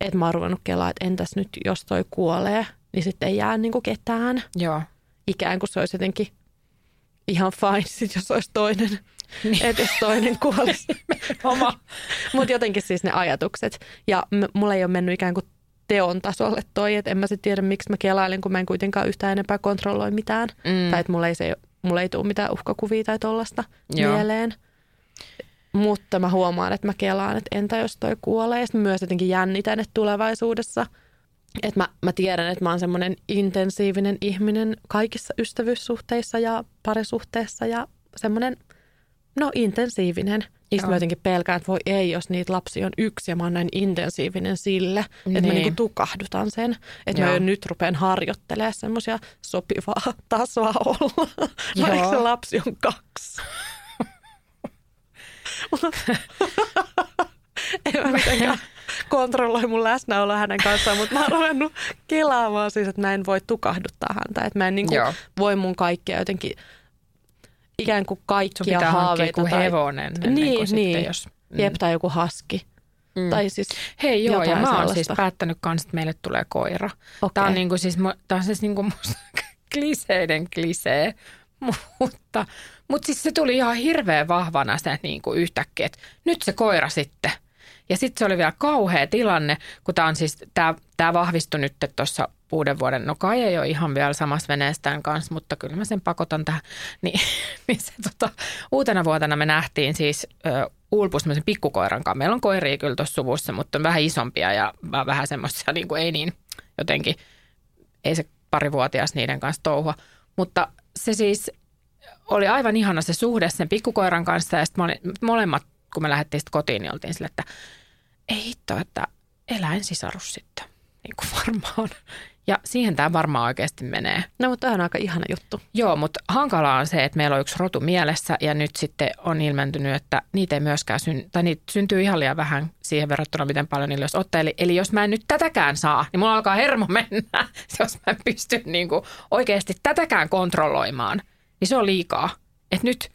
että mä oon ruvennut kelaa, että entäs nyt jos toi kuolee, niin sitten ei jää niinku ketään. Joo. Ikään kuin se olisi jotenkin ihan fine, sit jos olisi toinen, niin. että jos toinen kuolisi. Mutta jotenkin siis ne ajatukset. Ja m- mulla ei ole mennyt ikään kuin teon tasolle toi, että en mä sitten tiedä, miksi mä kelailen, kun mä en kuitenkaan yhtään enempää kontrolloi mitään. Mm. Tai että mulla ei, se, mulla ei tule mitään uhkakuvia tai tollasta mieleen. Mutta mä huomaan, että mä kelaan, että entä jos toi kuolee. Sitten myös jotenkin jännitän, että tulevaisuudessa, että mä, mä tiedän, että mä oon semmoinen intensiivinen ihminen kaikissa ystävyyssuhteissa ja parisuhteessa ja semmoinen, no intensiivinen. Niistä mä jotenkin pelkään, että voi ei, jos niitä lapsia on yksi ja mä oon näin intensiivinen sille, niin. että mä niinku tukahdutan sen. Että Joo. mä jo nyt rupean harjoittelemaan semmoisia sopivaa tasoa olla, vaikka se lapsi on kaksi. En mä mitenkään kontrolloi mun läsnäoloa hänen kanssaan, mutta mä oon ruvennut kelaamaan siis, että mä en voi tukahduttaa häntä. Että mä en niin kuin voi mun kaikkea jotenkin ikään kuin kaikkia Sun haaveita. Sun tai... hevonen niin, kuin niin. Sitten, jos... Mm. Jep, tai joku haski. Mm. Tai siis Hei joo, ja mä oon siis päättänyt kanssa, että meille tulee koira. Okay. Tämä on, niin kuin siis, tämä on siis niin kuin kliseiden klisee, mutta, mutta siis se tuli ihan hirveän vahvana se niin kuin yhtäkkiä, että nyt se koira sitten. Ja sitten se oli vielä kauhea tilanne, kun tämä siis, tämä, vahvistui nyt tuossa uuden vuoden, no kai ei ole ihan vielä samassa veneestään kanssa, mutta kyllä mä sen pakotan tähän. Niin, niin se, tota, uutena vuotena me nähtiin siis ö, Ulpus pikkukoiran kanssa. Meillä on koiria kyllä tuossa suvussa, mutta on vähän isompia ja vähän semmoisia, niin kuin ei niin jotenkin, ei se parivuotias niiden kanssa touhua. Mutta se siis oli aivan ihana se suhde sen pikkukoiran kanssa ja sitten molemmat, kun me lähdettiin sitten kotiin, niin oltiin sille, että ei hitto, että eläinsisarus sitten, niin kuin varmaan. Ja siihen tämä varmaan oikeasti menee. No, mutta on aika ihana juttu. Joo, mutta hankalaa on se, että meillä on yksi rotu mielessä ja nyt sitten on ilmentynyt, että niitä ei myöskään syn, tai niitä syntyy ihan liian vähän siihen verrattuna, miten paljon niillä olisi ottaa. Eli, eli jos mä en nyt tätäkään saa, niin mulla alkaa hermo mennä, jos mä en pysty niin kuin oikeasti tätäkään kontrolloimaan – niin se on liikaa. Että nyt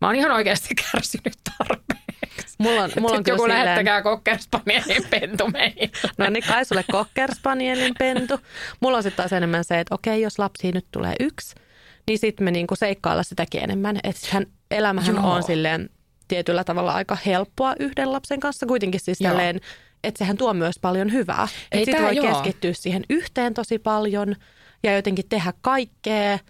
mä oon ihan oikeasti kärsinyt tarpeeksi. Mulla on, mulla on joku silleen... lähettäkää kokkerspanielin pentu meihin. No niin, kai sulle kokkerspanielin pentu. Mulla on sitten taas enemmän se, että okei, jos lapsi nyt tulee yksi, niin sitten me niinku seikkailla sitäkin enemmän. Että elämähän Joo. on silleen tietyllä tavalla aika helppoa yhden lapsen kanssa. Kuitenkin siis silleen, että sehän tuo myös paljon hyvää. Että sitten voi joo. keskittyä siihen yhteen tosi paljon ja jotenkin tehdä kaikkea –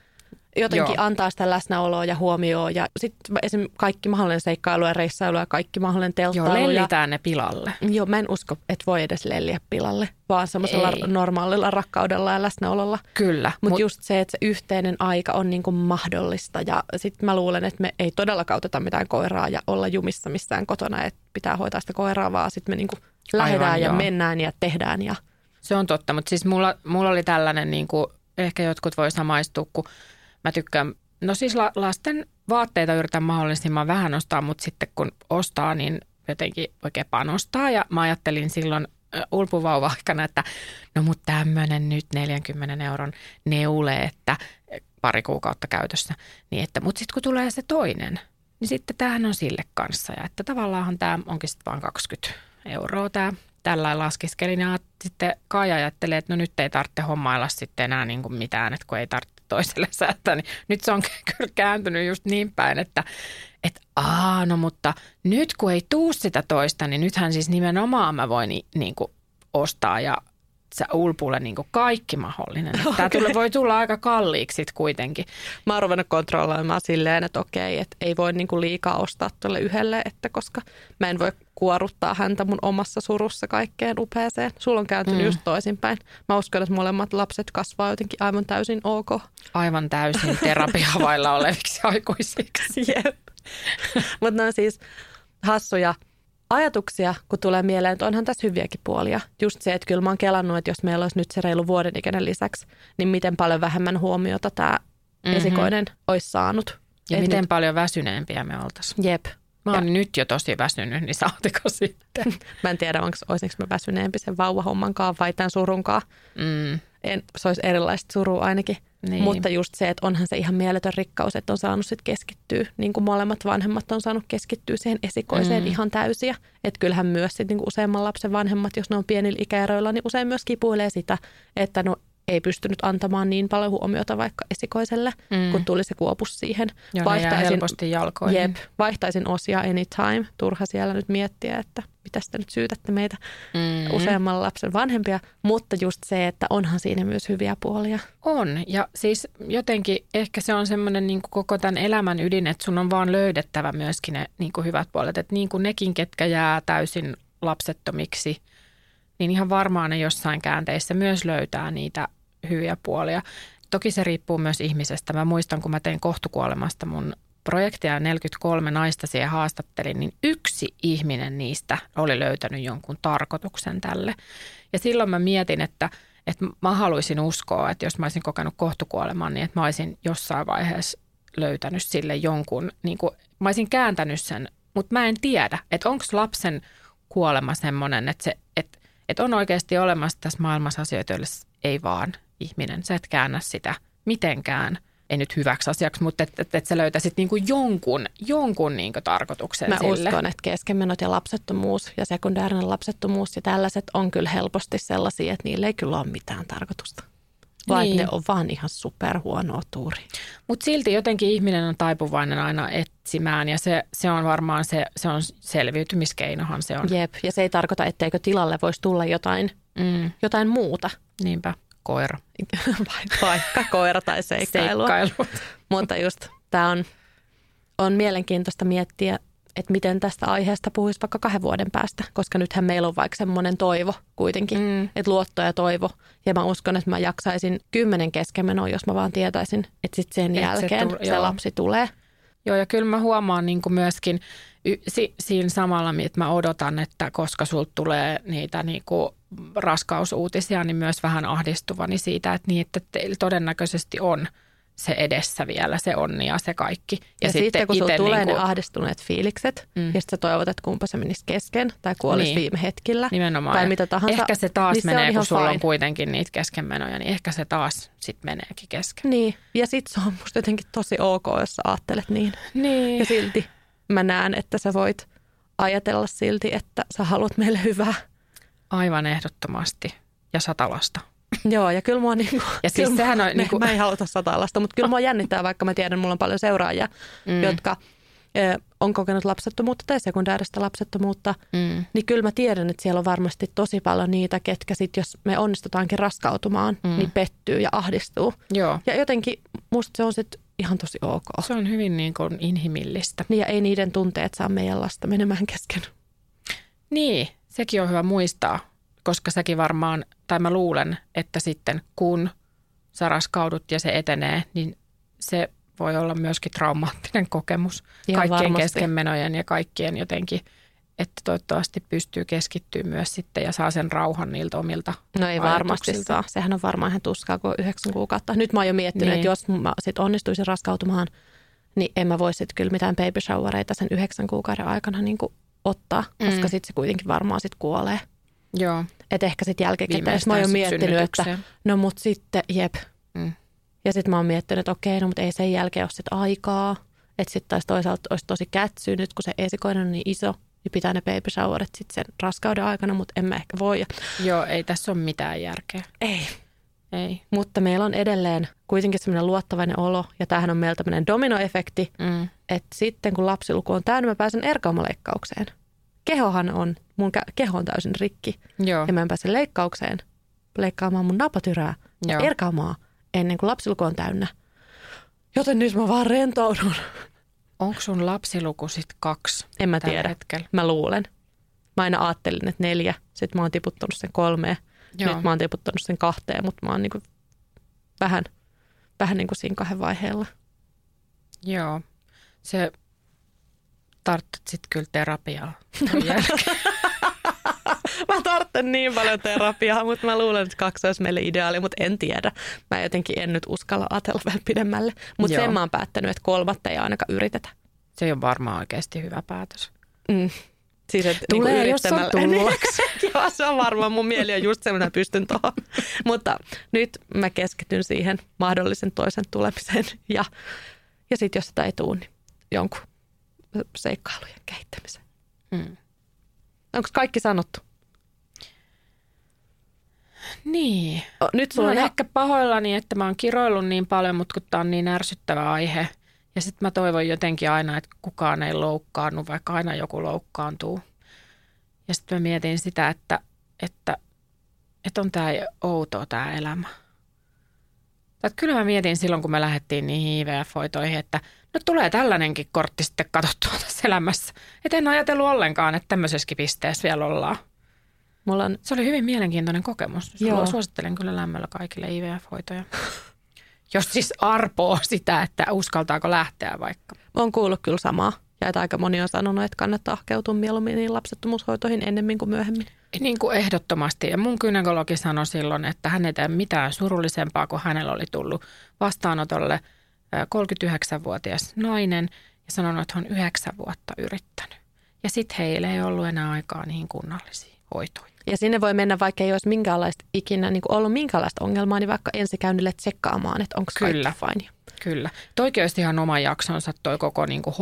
jotenkin Joo. antaa sitä läsnäoloa ja huomioon. Ja sitten esimerkiksi kaikki mahdollinen seikkailu ja reissailu ja kaikki mahdollinen telttailu. Joo, lellitään ne pilalle. Joo, mä en usko, että voi edes lelliä pilalle, vaan semmoisella normaalilla rakkaudella ja läsnäololla. Kyllä. Mutta mut, just se, että se yhteinen aika on niin kuin mahdollista. Ja sitten mä luulen, että me ei todella kauteta mitään koiraa ja olla jumissa missään kotona, että pitää hoitaa sitä koiraa, vaan sitten me niin kuin lähdetään Aivan, ja joo. mennään ja tehdään. Ja... Se on totta, mutta siis mulla, mulla oli tällainen, niin kuin, ehkä jotkut voi samaistua, kun Mä tykkään, no siis la, lasten vaatteita yritän mahdollisimman vähän ostaa, mutta sitten kun ostaa, niin jotenkin oikein panostaa. Ja mä ajattelin silloin ulpuvauva-aikana, että no mutta tämmöinen nyt 40 euron neule, että pari kuukautta käytössä. Niin että, mutta sitten kun tulee se toinen, niin sitten tämähän on sille kanssa. Ja että tavallaan tämä onkin sitten vain 20 euroa tämä tällä laskeskelin ja sitten Kai ajattelee, että no nyt ei tarvitse hommailla sitten enää niin kuin mitään, että kun ei tarvitse toiselle säätää, niin nyt se on kyllä kääntynyt just niin päin, että että aa, no mutta nyt kun ei tuu sitä toista, niin nythän siis nimenomaan mä voin niin kuin ostaa ja metsä, ulpulle niin kaikki mahdollinen. Okay. Tämä voi tulla aika kalliiksi sit kuitenkin. Mä oon ruvennut kontrolloimaan silleen, että okei, että ei voi niinku liikaa ostaa tuolle yhdelle, että koska mä en voi kuoruttaa häntä mun omassa surussa kaikkeen upeeseen. Sulla on kääntynyt mm. just toisinpäin. Mä uskon, että molemmat lapset kasvaa jotenkin aivan täysin ok. Aivan täysin terapiavailla oleviksi aikuisiksi. Jep. Mutta ne on siis hassuja ajatuksia, kun tulee mieleen, että onhan tässä hyviäkin puolia. Just se, että kyllä mä oon kelannut, että jos meillä olisi nyt se reilu vuoden ikäinen lisäksi, niin miten paljon vähemmän huomiota tämä mm-hmm. esikoinen olisi saanut. Ja Et miten nyt... paljon väsyneempiä me oltaisiin. Jep. Mä oon ja. nyt jo tosi väsynyt, niin saateko sitten? mä en tiedä, onko, olisinko mä väsyneempi sen vauvahommankaan vai tämän surunkaan. Mm. En, se olisi erilaista surua ainakin. Niin. Mutta just se, että onhan se ihan mieletön rikkaus, että on saanut sit keskittyä, niin kuin molemmat vanhemmat on saanut keskittyä siihen esikoiseen mm. ihan täysiä. Että kyllähän myös sit, niin kuin useamman lapsen vanhemmat, jos ne on pienillä ikäeroilla, niin usein myös kipuilee sitä, että no ei pystynyt antamaan niin paljon huomiota vaikka esikoiselle, mm. kun tuli se kuopus siihen. Joo, vaihtaisin, helposti jalkoihin. Jep, vaihtaisin osia anytime. Turha siellä nyt miettiä, että mitä te nyt syytätte meitä mm. useamman lapsen vanhempia. Mutta just se, että onhan siinä myös hyviä puolia. On. Ja siis jotenkin ehkä se on semmoinen niin koko tämän elämän ydin, että sun on vaan löydettävä myöskin ne niin kuin hyvät puolet. Että niin kuin nekin, ketkä jää täysin lapsettomiksi – niin ihan varmaan ne jossain käänteissä myös löytää niitä hyviä puolia. Toki se riippuu myös ihmisestä. Mä muistan, kun mä tein kohtukuolemasta mun projektia 43 naista siihen haastattelin, niin yksi ihminen niistä oli löytänyt jonkun tarkoituksen tälle. Ja silloin mä mietin, että, että mä haluaisin uskoa, että jos mä olisin kokenut kohtukuoleman, niin että mä olisin jossain vaiheessa löytänyt sille jonkun, niin kuin, mä olisin kääntänyt sen, mutta mä en tiedä, että onko lapsen kuolema semmoinen, että, se, että on oikeasti olemassa tässä maailmassa asioita, joille ei vaan ihminen. Sä et käännä sitä mitenkään, ei nyt hyväksi asiaksi, mutta että et, et sä löytäisit niinku jonkun, jonkun niinku tarkoituksen Mä sille. uskon, että keskenmenot ja lapsettomuus ja sekundäärinen lapsettomuus ja tällaiset on kyllä helposti sellaisia, että niillä ei kyllä ole mitään tarkoitusta vai niin. ne on vaan ihan superhuonoa tuuri. Mutta silti jotenkin ihminen on taipuvainen aina etsimään ja se, se on varmaan se, se on selviytymiskeinohan se on. Jep, ja se ei tarkoita, etteikö tilalle voisi tulla jotain, mm. jotain muuta. Niinpä, koira. Vaikka koira tai seikkailu. seikkailu. Mutta just tämä on, on mielenkiintoista miettiä että miten tästä aiheesta puhuisi vaikka kahden vuoden päästä, koska nythän meillä on vaikka semmoinen toivo kuitenkin, mm. että luotto ja toivo. Ja mä uskon, että mä jaksaisin kymmenen keskenmenoa, jos mä vaan tietäisin, että sitten sen Et jälkeen se, tu- se lapsi tulee. Joo, ja kyllä mä huomaan niin kuin myöskin y- si- siinä samalla, että mä odotan, että koska sulta tulee niitä niin kuin raskausuutisia, niin myös vähän ahdistuvani siitä, että, niin, että teillä todennäköisesti on – se edessä vielä, se onni ja se kaikki. Ja, ja sitten, sitten kun sulla tulee niin kuin... ne ahdistuneet fiilikset, mm. ja sitten sä toivot, että kumpa se menisi kesken tai kuolisi niin. viime hetkellä. Nimenomaan. Tai mitä tahansa. Ehkä se taas niin menee, se kun sulla fine. on kuitenkin niitä keskenmenoja, niin ehkä se taas sitten meneekin kesken. Niin, ja sitten se on musta jotenkin tosi ok, jos sä ajattelet niin. niin. Ja silti mä näen, että sä voit ajatella silti, että sä haluat meille hyvää. Aivan ehdottomasti. Ja satalasta. Joo, ja kyllä mua niinku, ja siis kyllä sehän on, me, niinku... mä en haluta satalasta, mutta kyllä mua jännittää, vaikka mä tiedän, mulla on paljon seuraajia, mm. jotka ö, on kokenut lapsettomuutta tai sekundääristä lapsettomuutta, mm. niin kyllä mä tiedän, että siellä on varmasti tosi paljon niitä, ketkä sitten, jos me onnistutaankin raskautumaan, mm. niin pettyy ja ahdistuu. Joo. Ja jotenkin musta se on sitten ihan tosi ok. Se on hyvin niin kuin inhimillistä. Niin ja ei niiden tunteet saa meidän lasta menemään kesken. Niin, sekin on hyvä muistaa, koska säkin varmaan, tai mä luulen, että sitten kun sä raskaudut ja se etenee, niin se voi olla myöskin traumaattinen kokemus Ihan kaikkien varmasti. keskenmenojen ja kaikkien jotenkin, että toivottavasti pystyy keskittyä myös sitten ja saa sen rauhan niiltä omilta No ei varmasti saa. Sehän on varmaan ihan tuskaa kuin yhdeksän kuukautta. Nyt mä oon jo miettinyt, niin. että jos mä sit onnistuisin raskautumaan, niin en mä voisi kyllä mitään baby showereita sen yhdeksän kuukauden aikana niin ottaa, koska mm. sitten se kuitenkin varmaan sitten kuolee. Joo. Että ehkä sitten jälkikäteen mä oon miettinyt, että no mut sitten, jep. Mm. Ja sitten mä oon miettinyt, että okei, no mutta ei sen jälkeen ole sitten aikaa. Että sitten taas toisaalta olisi tosi kätsy nyt, kun se esikoinen on niin iso, niin pitää ne baby showerit sitten sen raskauden aikana, mutta en mä ehkä voi. Joo, ei tässä ole mitään järkeä. Ei. Ei. Mutta meillä on edelleen kuitenkin semmoinen luottavainen olo, ja tämähän on meillä tämmöinen dominoefekti, mm. että sitten kun lapsiluku on täynnä, mä pääsen erkaumaleikkaukseen kehohan on, mun keho on täysin rikki Joo. ja mä en pääse leikkaukseen, leikkaamaan mun napatyrää ja Joo. erkaamaan ennen kuin lapsiluku on täynnä. Joten nyt mä vaan rentoudun. Onko sun lapsiluku sitten kaksi En mä tiedä. hetkellä? Mä luulen. Mä aina ajattelin, että neljä. Sitten mä oon tiputtanut sen kolmeen. Joo. Nyt mä oon tiputtanut sen kahteen, mutta mä oon niinku vähän, vähän niin kuin siinä kahden vaiheella. Joo. Se tarttat sitten kyllä terapiaa. Mä tarvitsen niin paljon terapiaa, mutta mä luulen, että kaksi olisi meille ideaali, mutta en tiedä. Mä jotenkin en nyt uskalla ajatella vielä pidemmälle. Mutta sen mä oon päättänyt, että kolmatta ei ainakaan yritetä. Se on varmaan oikeasti hyvä päätös. Mm. Siis, että Tulee, niinku jos on tullaksi. Joo, se on varmaan. Mun mieli on just semmoinen, että pystyn tuohon. Mutta nyt mä keskityn siihen mahdollisen toisen tulemiseen. Ja, ja sitten jos sitä ei tule, niin jonkun seikkailujen kehittämiseen. Mm. Onko kaikki sanottu? Niin. O, Nyt sulla on ehkä pahoillani, että mä oon kiroillut niin paljon, mutta kun tää on niin ärsyttävä aihe. Ja sitten mä toivon jotenkin aina, että kukaan ei loukkaannu, vaikka aina joku loukkaantuu. Ja sitten mä mietin sitä, että, että, että on tämä outoa tämä elämä. Että kyllä mä mietin silloin, kun me lähdettiin niihin IVF-hoitoihin, että no tulee tällainenkin kortti sitten katsottua tässä elämässä. Et en ajatellut ollenkaan, että tämmöisessäkin pisteessä vielä ollaan. Mulla on Se oli hyvin mielenkiintoinen kokemus. Joo. Suosittelen kyllä lämmöllä kaikille IVF-hoitoja. Jos siis arpoo sitä, että uskaltaako lähteä vaikka. Olen kuullut kyllä samaa. Ja että aika moni on sanonut, että kannattaa hakeutua mieluummin niihin lapsettomuushoitoihin ennemmin kuin myöhemmin. Niin kuin ehdottomasti. Ja mun gynekologi sanoi silloin, että hän ei tee mitään surullisempaa, kun hänellä oli tullut vastaanotolle ö, 39-vuotias nainen ja sanonut, että hän on yhdeksän vuotta yrittänyt. Ja sitten heillä ei ollut enää aikaa niihin kunnallisiin hoitoihin. Ja sinne voi mennä, vaikka ei olisi minkäänlaista ikinä niin ollut minkäänlaista ongelmaa, niin vaikka ensikäynnille tsekkaamaan, että onko Kyllä. kaikki fine. Kyllä. Toikin olisi ihan oma jaksonsa toi koko niin kuin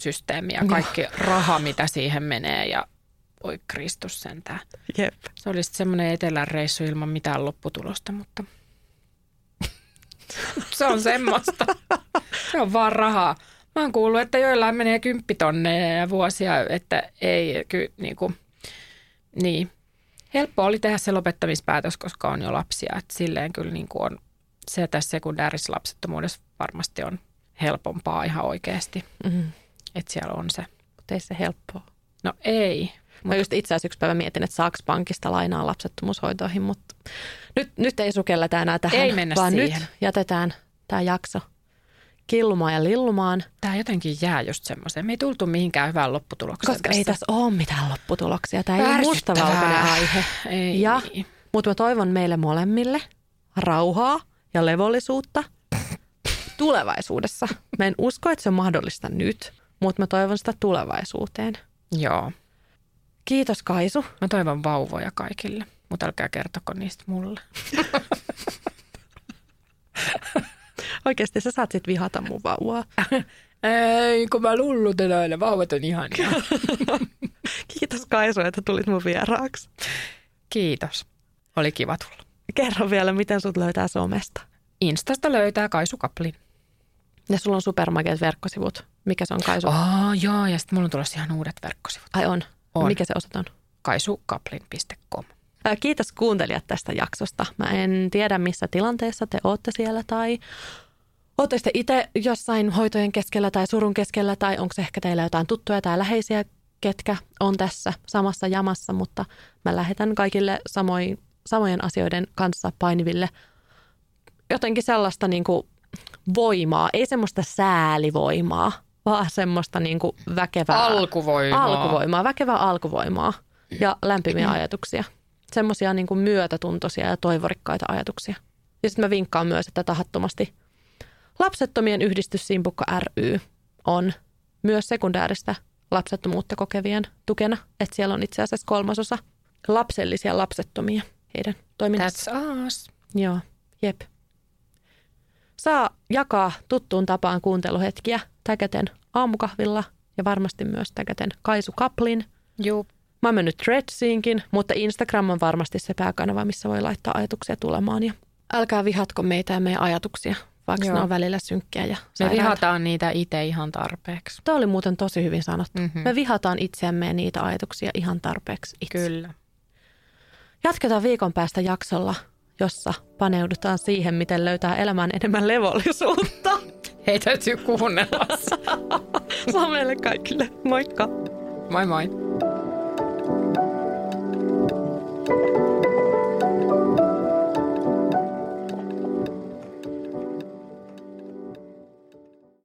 hoitosysteemi ja kaikki raha, mitä siihen menee ja oi Kristus sentään. Jep. Se olisi semmoinen etelän reissu ilman mitään lopputulosta, mutta se on semmoista. Se on vaan rahaa. Mä oon kuullut, että joillain menee kymppitonneja ja vuosia, että ei ky, niin, kuin, niin. Helppo oli tehdä se lopettamispäätös, koska on jo lapsia. Että silleen kyllä niin kuin on, se tässä sekundäärisessä lapsettomuudessa varmasti on helpompaa ihan oikeasti. Mm. Että siellä on se. Mutta ei se helppoa. No ei. Mä just itse asiassa yksi päivä mietin, että saaks pankista lainaa lapsettomuushoitoihin, mutta nyt, nyt ei sukelleta enää tähän, Ei mennä vaan siihen. nyt jätetään tämä jakso killumaan ja lillumaan, Tämä jotenkin jää just semmoiseen. Me ei tultu mihinkään hyvään lopputulokseen koska ei tässä ole mitään lopputuloksia. Tämä ei ole mustavalkoinen aihe. Ei. Ja, mutta mä toivon meille molemmille rauhaa ja levollisuutta tulevaisuudessa. Mä en usko, että se on mahdollista nyt, mutta mä toivon sitä tulevaisuuteen. Joo. Kiitos Kaisu. Mä toivon vauvoja kaikille, mutta älkää kertoko niistä mulle. Oikeasti sä saat sit vihata mun vauvaa. Ei, kun mä lullutan aina. Vauvat on ihania. Kiitos Kaisu, että tulit mun vieraaksi. Kiitos. Oli kiva tulla. Kerro vielä, miten sut löytää somesta. Instasta löytää Kaisu Kaplin. Ja sulla on supermakeat verkkosivut. Mikä se on Kaisu? Oh, joo, ja sitten mulla on tulossa ihan uudet verkkosivut. Ai on. On. Mikä se osoite on? kaisukaplin.com. Kiitos kuuntelijat tästä jaksosta. Mä en tiedä, missä tilanteessa te ootte siellä tai ootte sitten itse jossain hoitojen keskellä tai surun keskellä tai onko se ehkä teillä jotain tuttuja tai läheisiä, ketkä on tässä samassa jamassa, mutta mä lähetän kaikille samoin, samojen asioiden kanssa painiville jotenkin sellaista niin kuin voimaa, ei semmoista säälivoimaa, vaan semmoista niin kuin väkevää Alkuvoimaa. alkuvoimaa, väkevää alkuvoimaa ja lämpimiä ajatuksia. Semmoisia niin kuin myötätuntoisia ja toivorikkaita ajatuksia. Ja sitten mä vinkkaan myös, että tahattomasti Lapsettomien yhdistys Simpukka ry on myös sekundääristä lapsettomuutta kokevien tukena. Että siellä on itse asiassa kolmasosa lapsellisia lapsettomia heidän toiminnassa. That's us. Joo, jep. Saa jakaa tuttuun tapaan kuunteluhetkiä täkäten aamukahvilla ja varmasti myös täkäten Kaisu Kaplin. Juu. Mä oon mennyt Threadsiinkin, mutta Instagram on varmasti se pääkanava, missä voi laittaa ajatuksia tulemaan. Ja älkää vihatko meitä ja meidän ajatuksia, vaikka Joo. ne on välillä synkkiä ja Me sairaita. vihataan niitä itse ihan tarpeeksi. Tämä oli muuten tosi hyvin sanottu. Mhm. Me vihataan itseämme ja niitä ajatuksia ihan tarpeeksi itse. Kyllä. Jatketaan viikon päästä jaksolla, jossa paneudutaan siihen, miten löytää elämään enemmän levollisuutta. Hei, täytyy kuunnella. Se meille kaikille. Moikka. Moi moi. thank you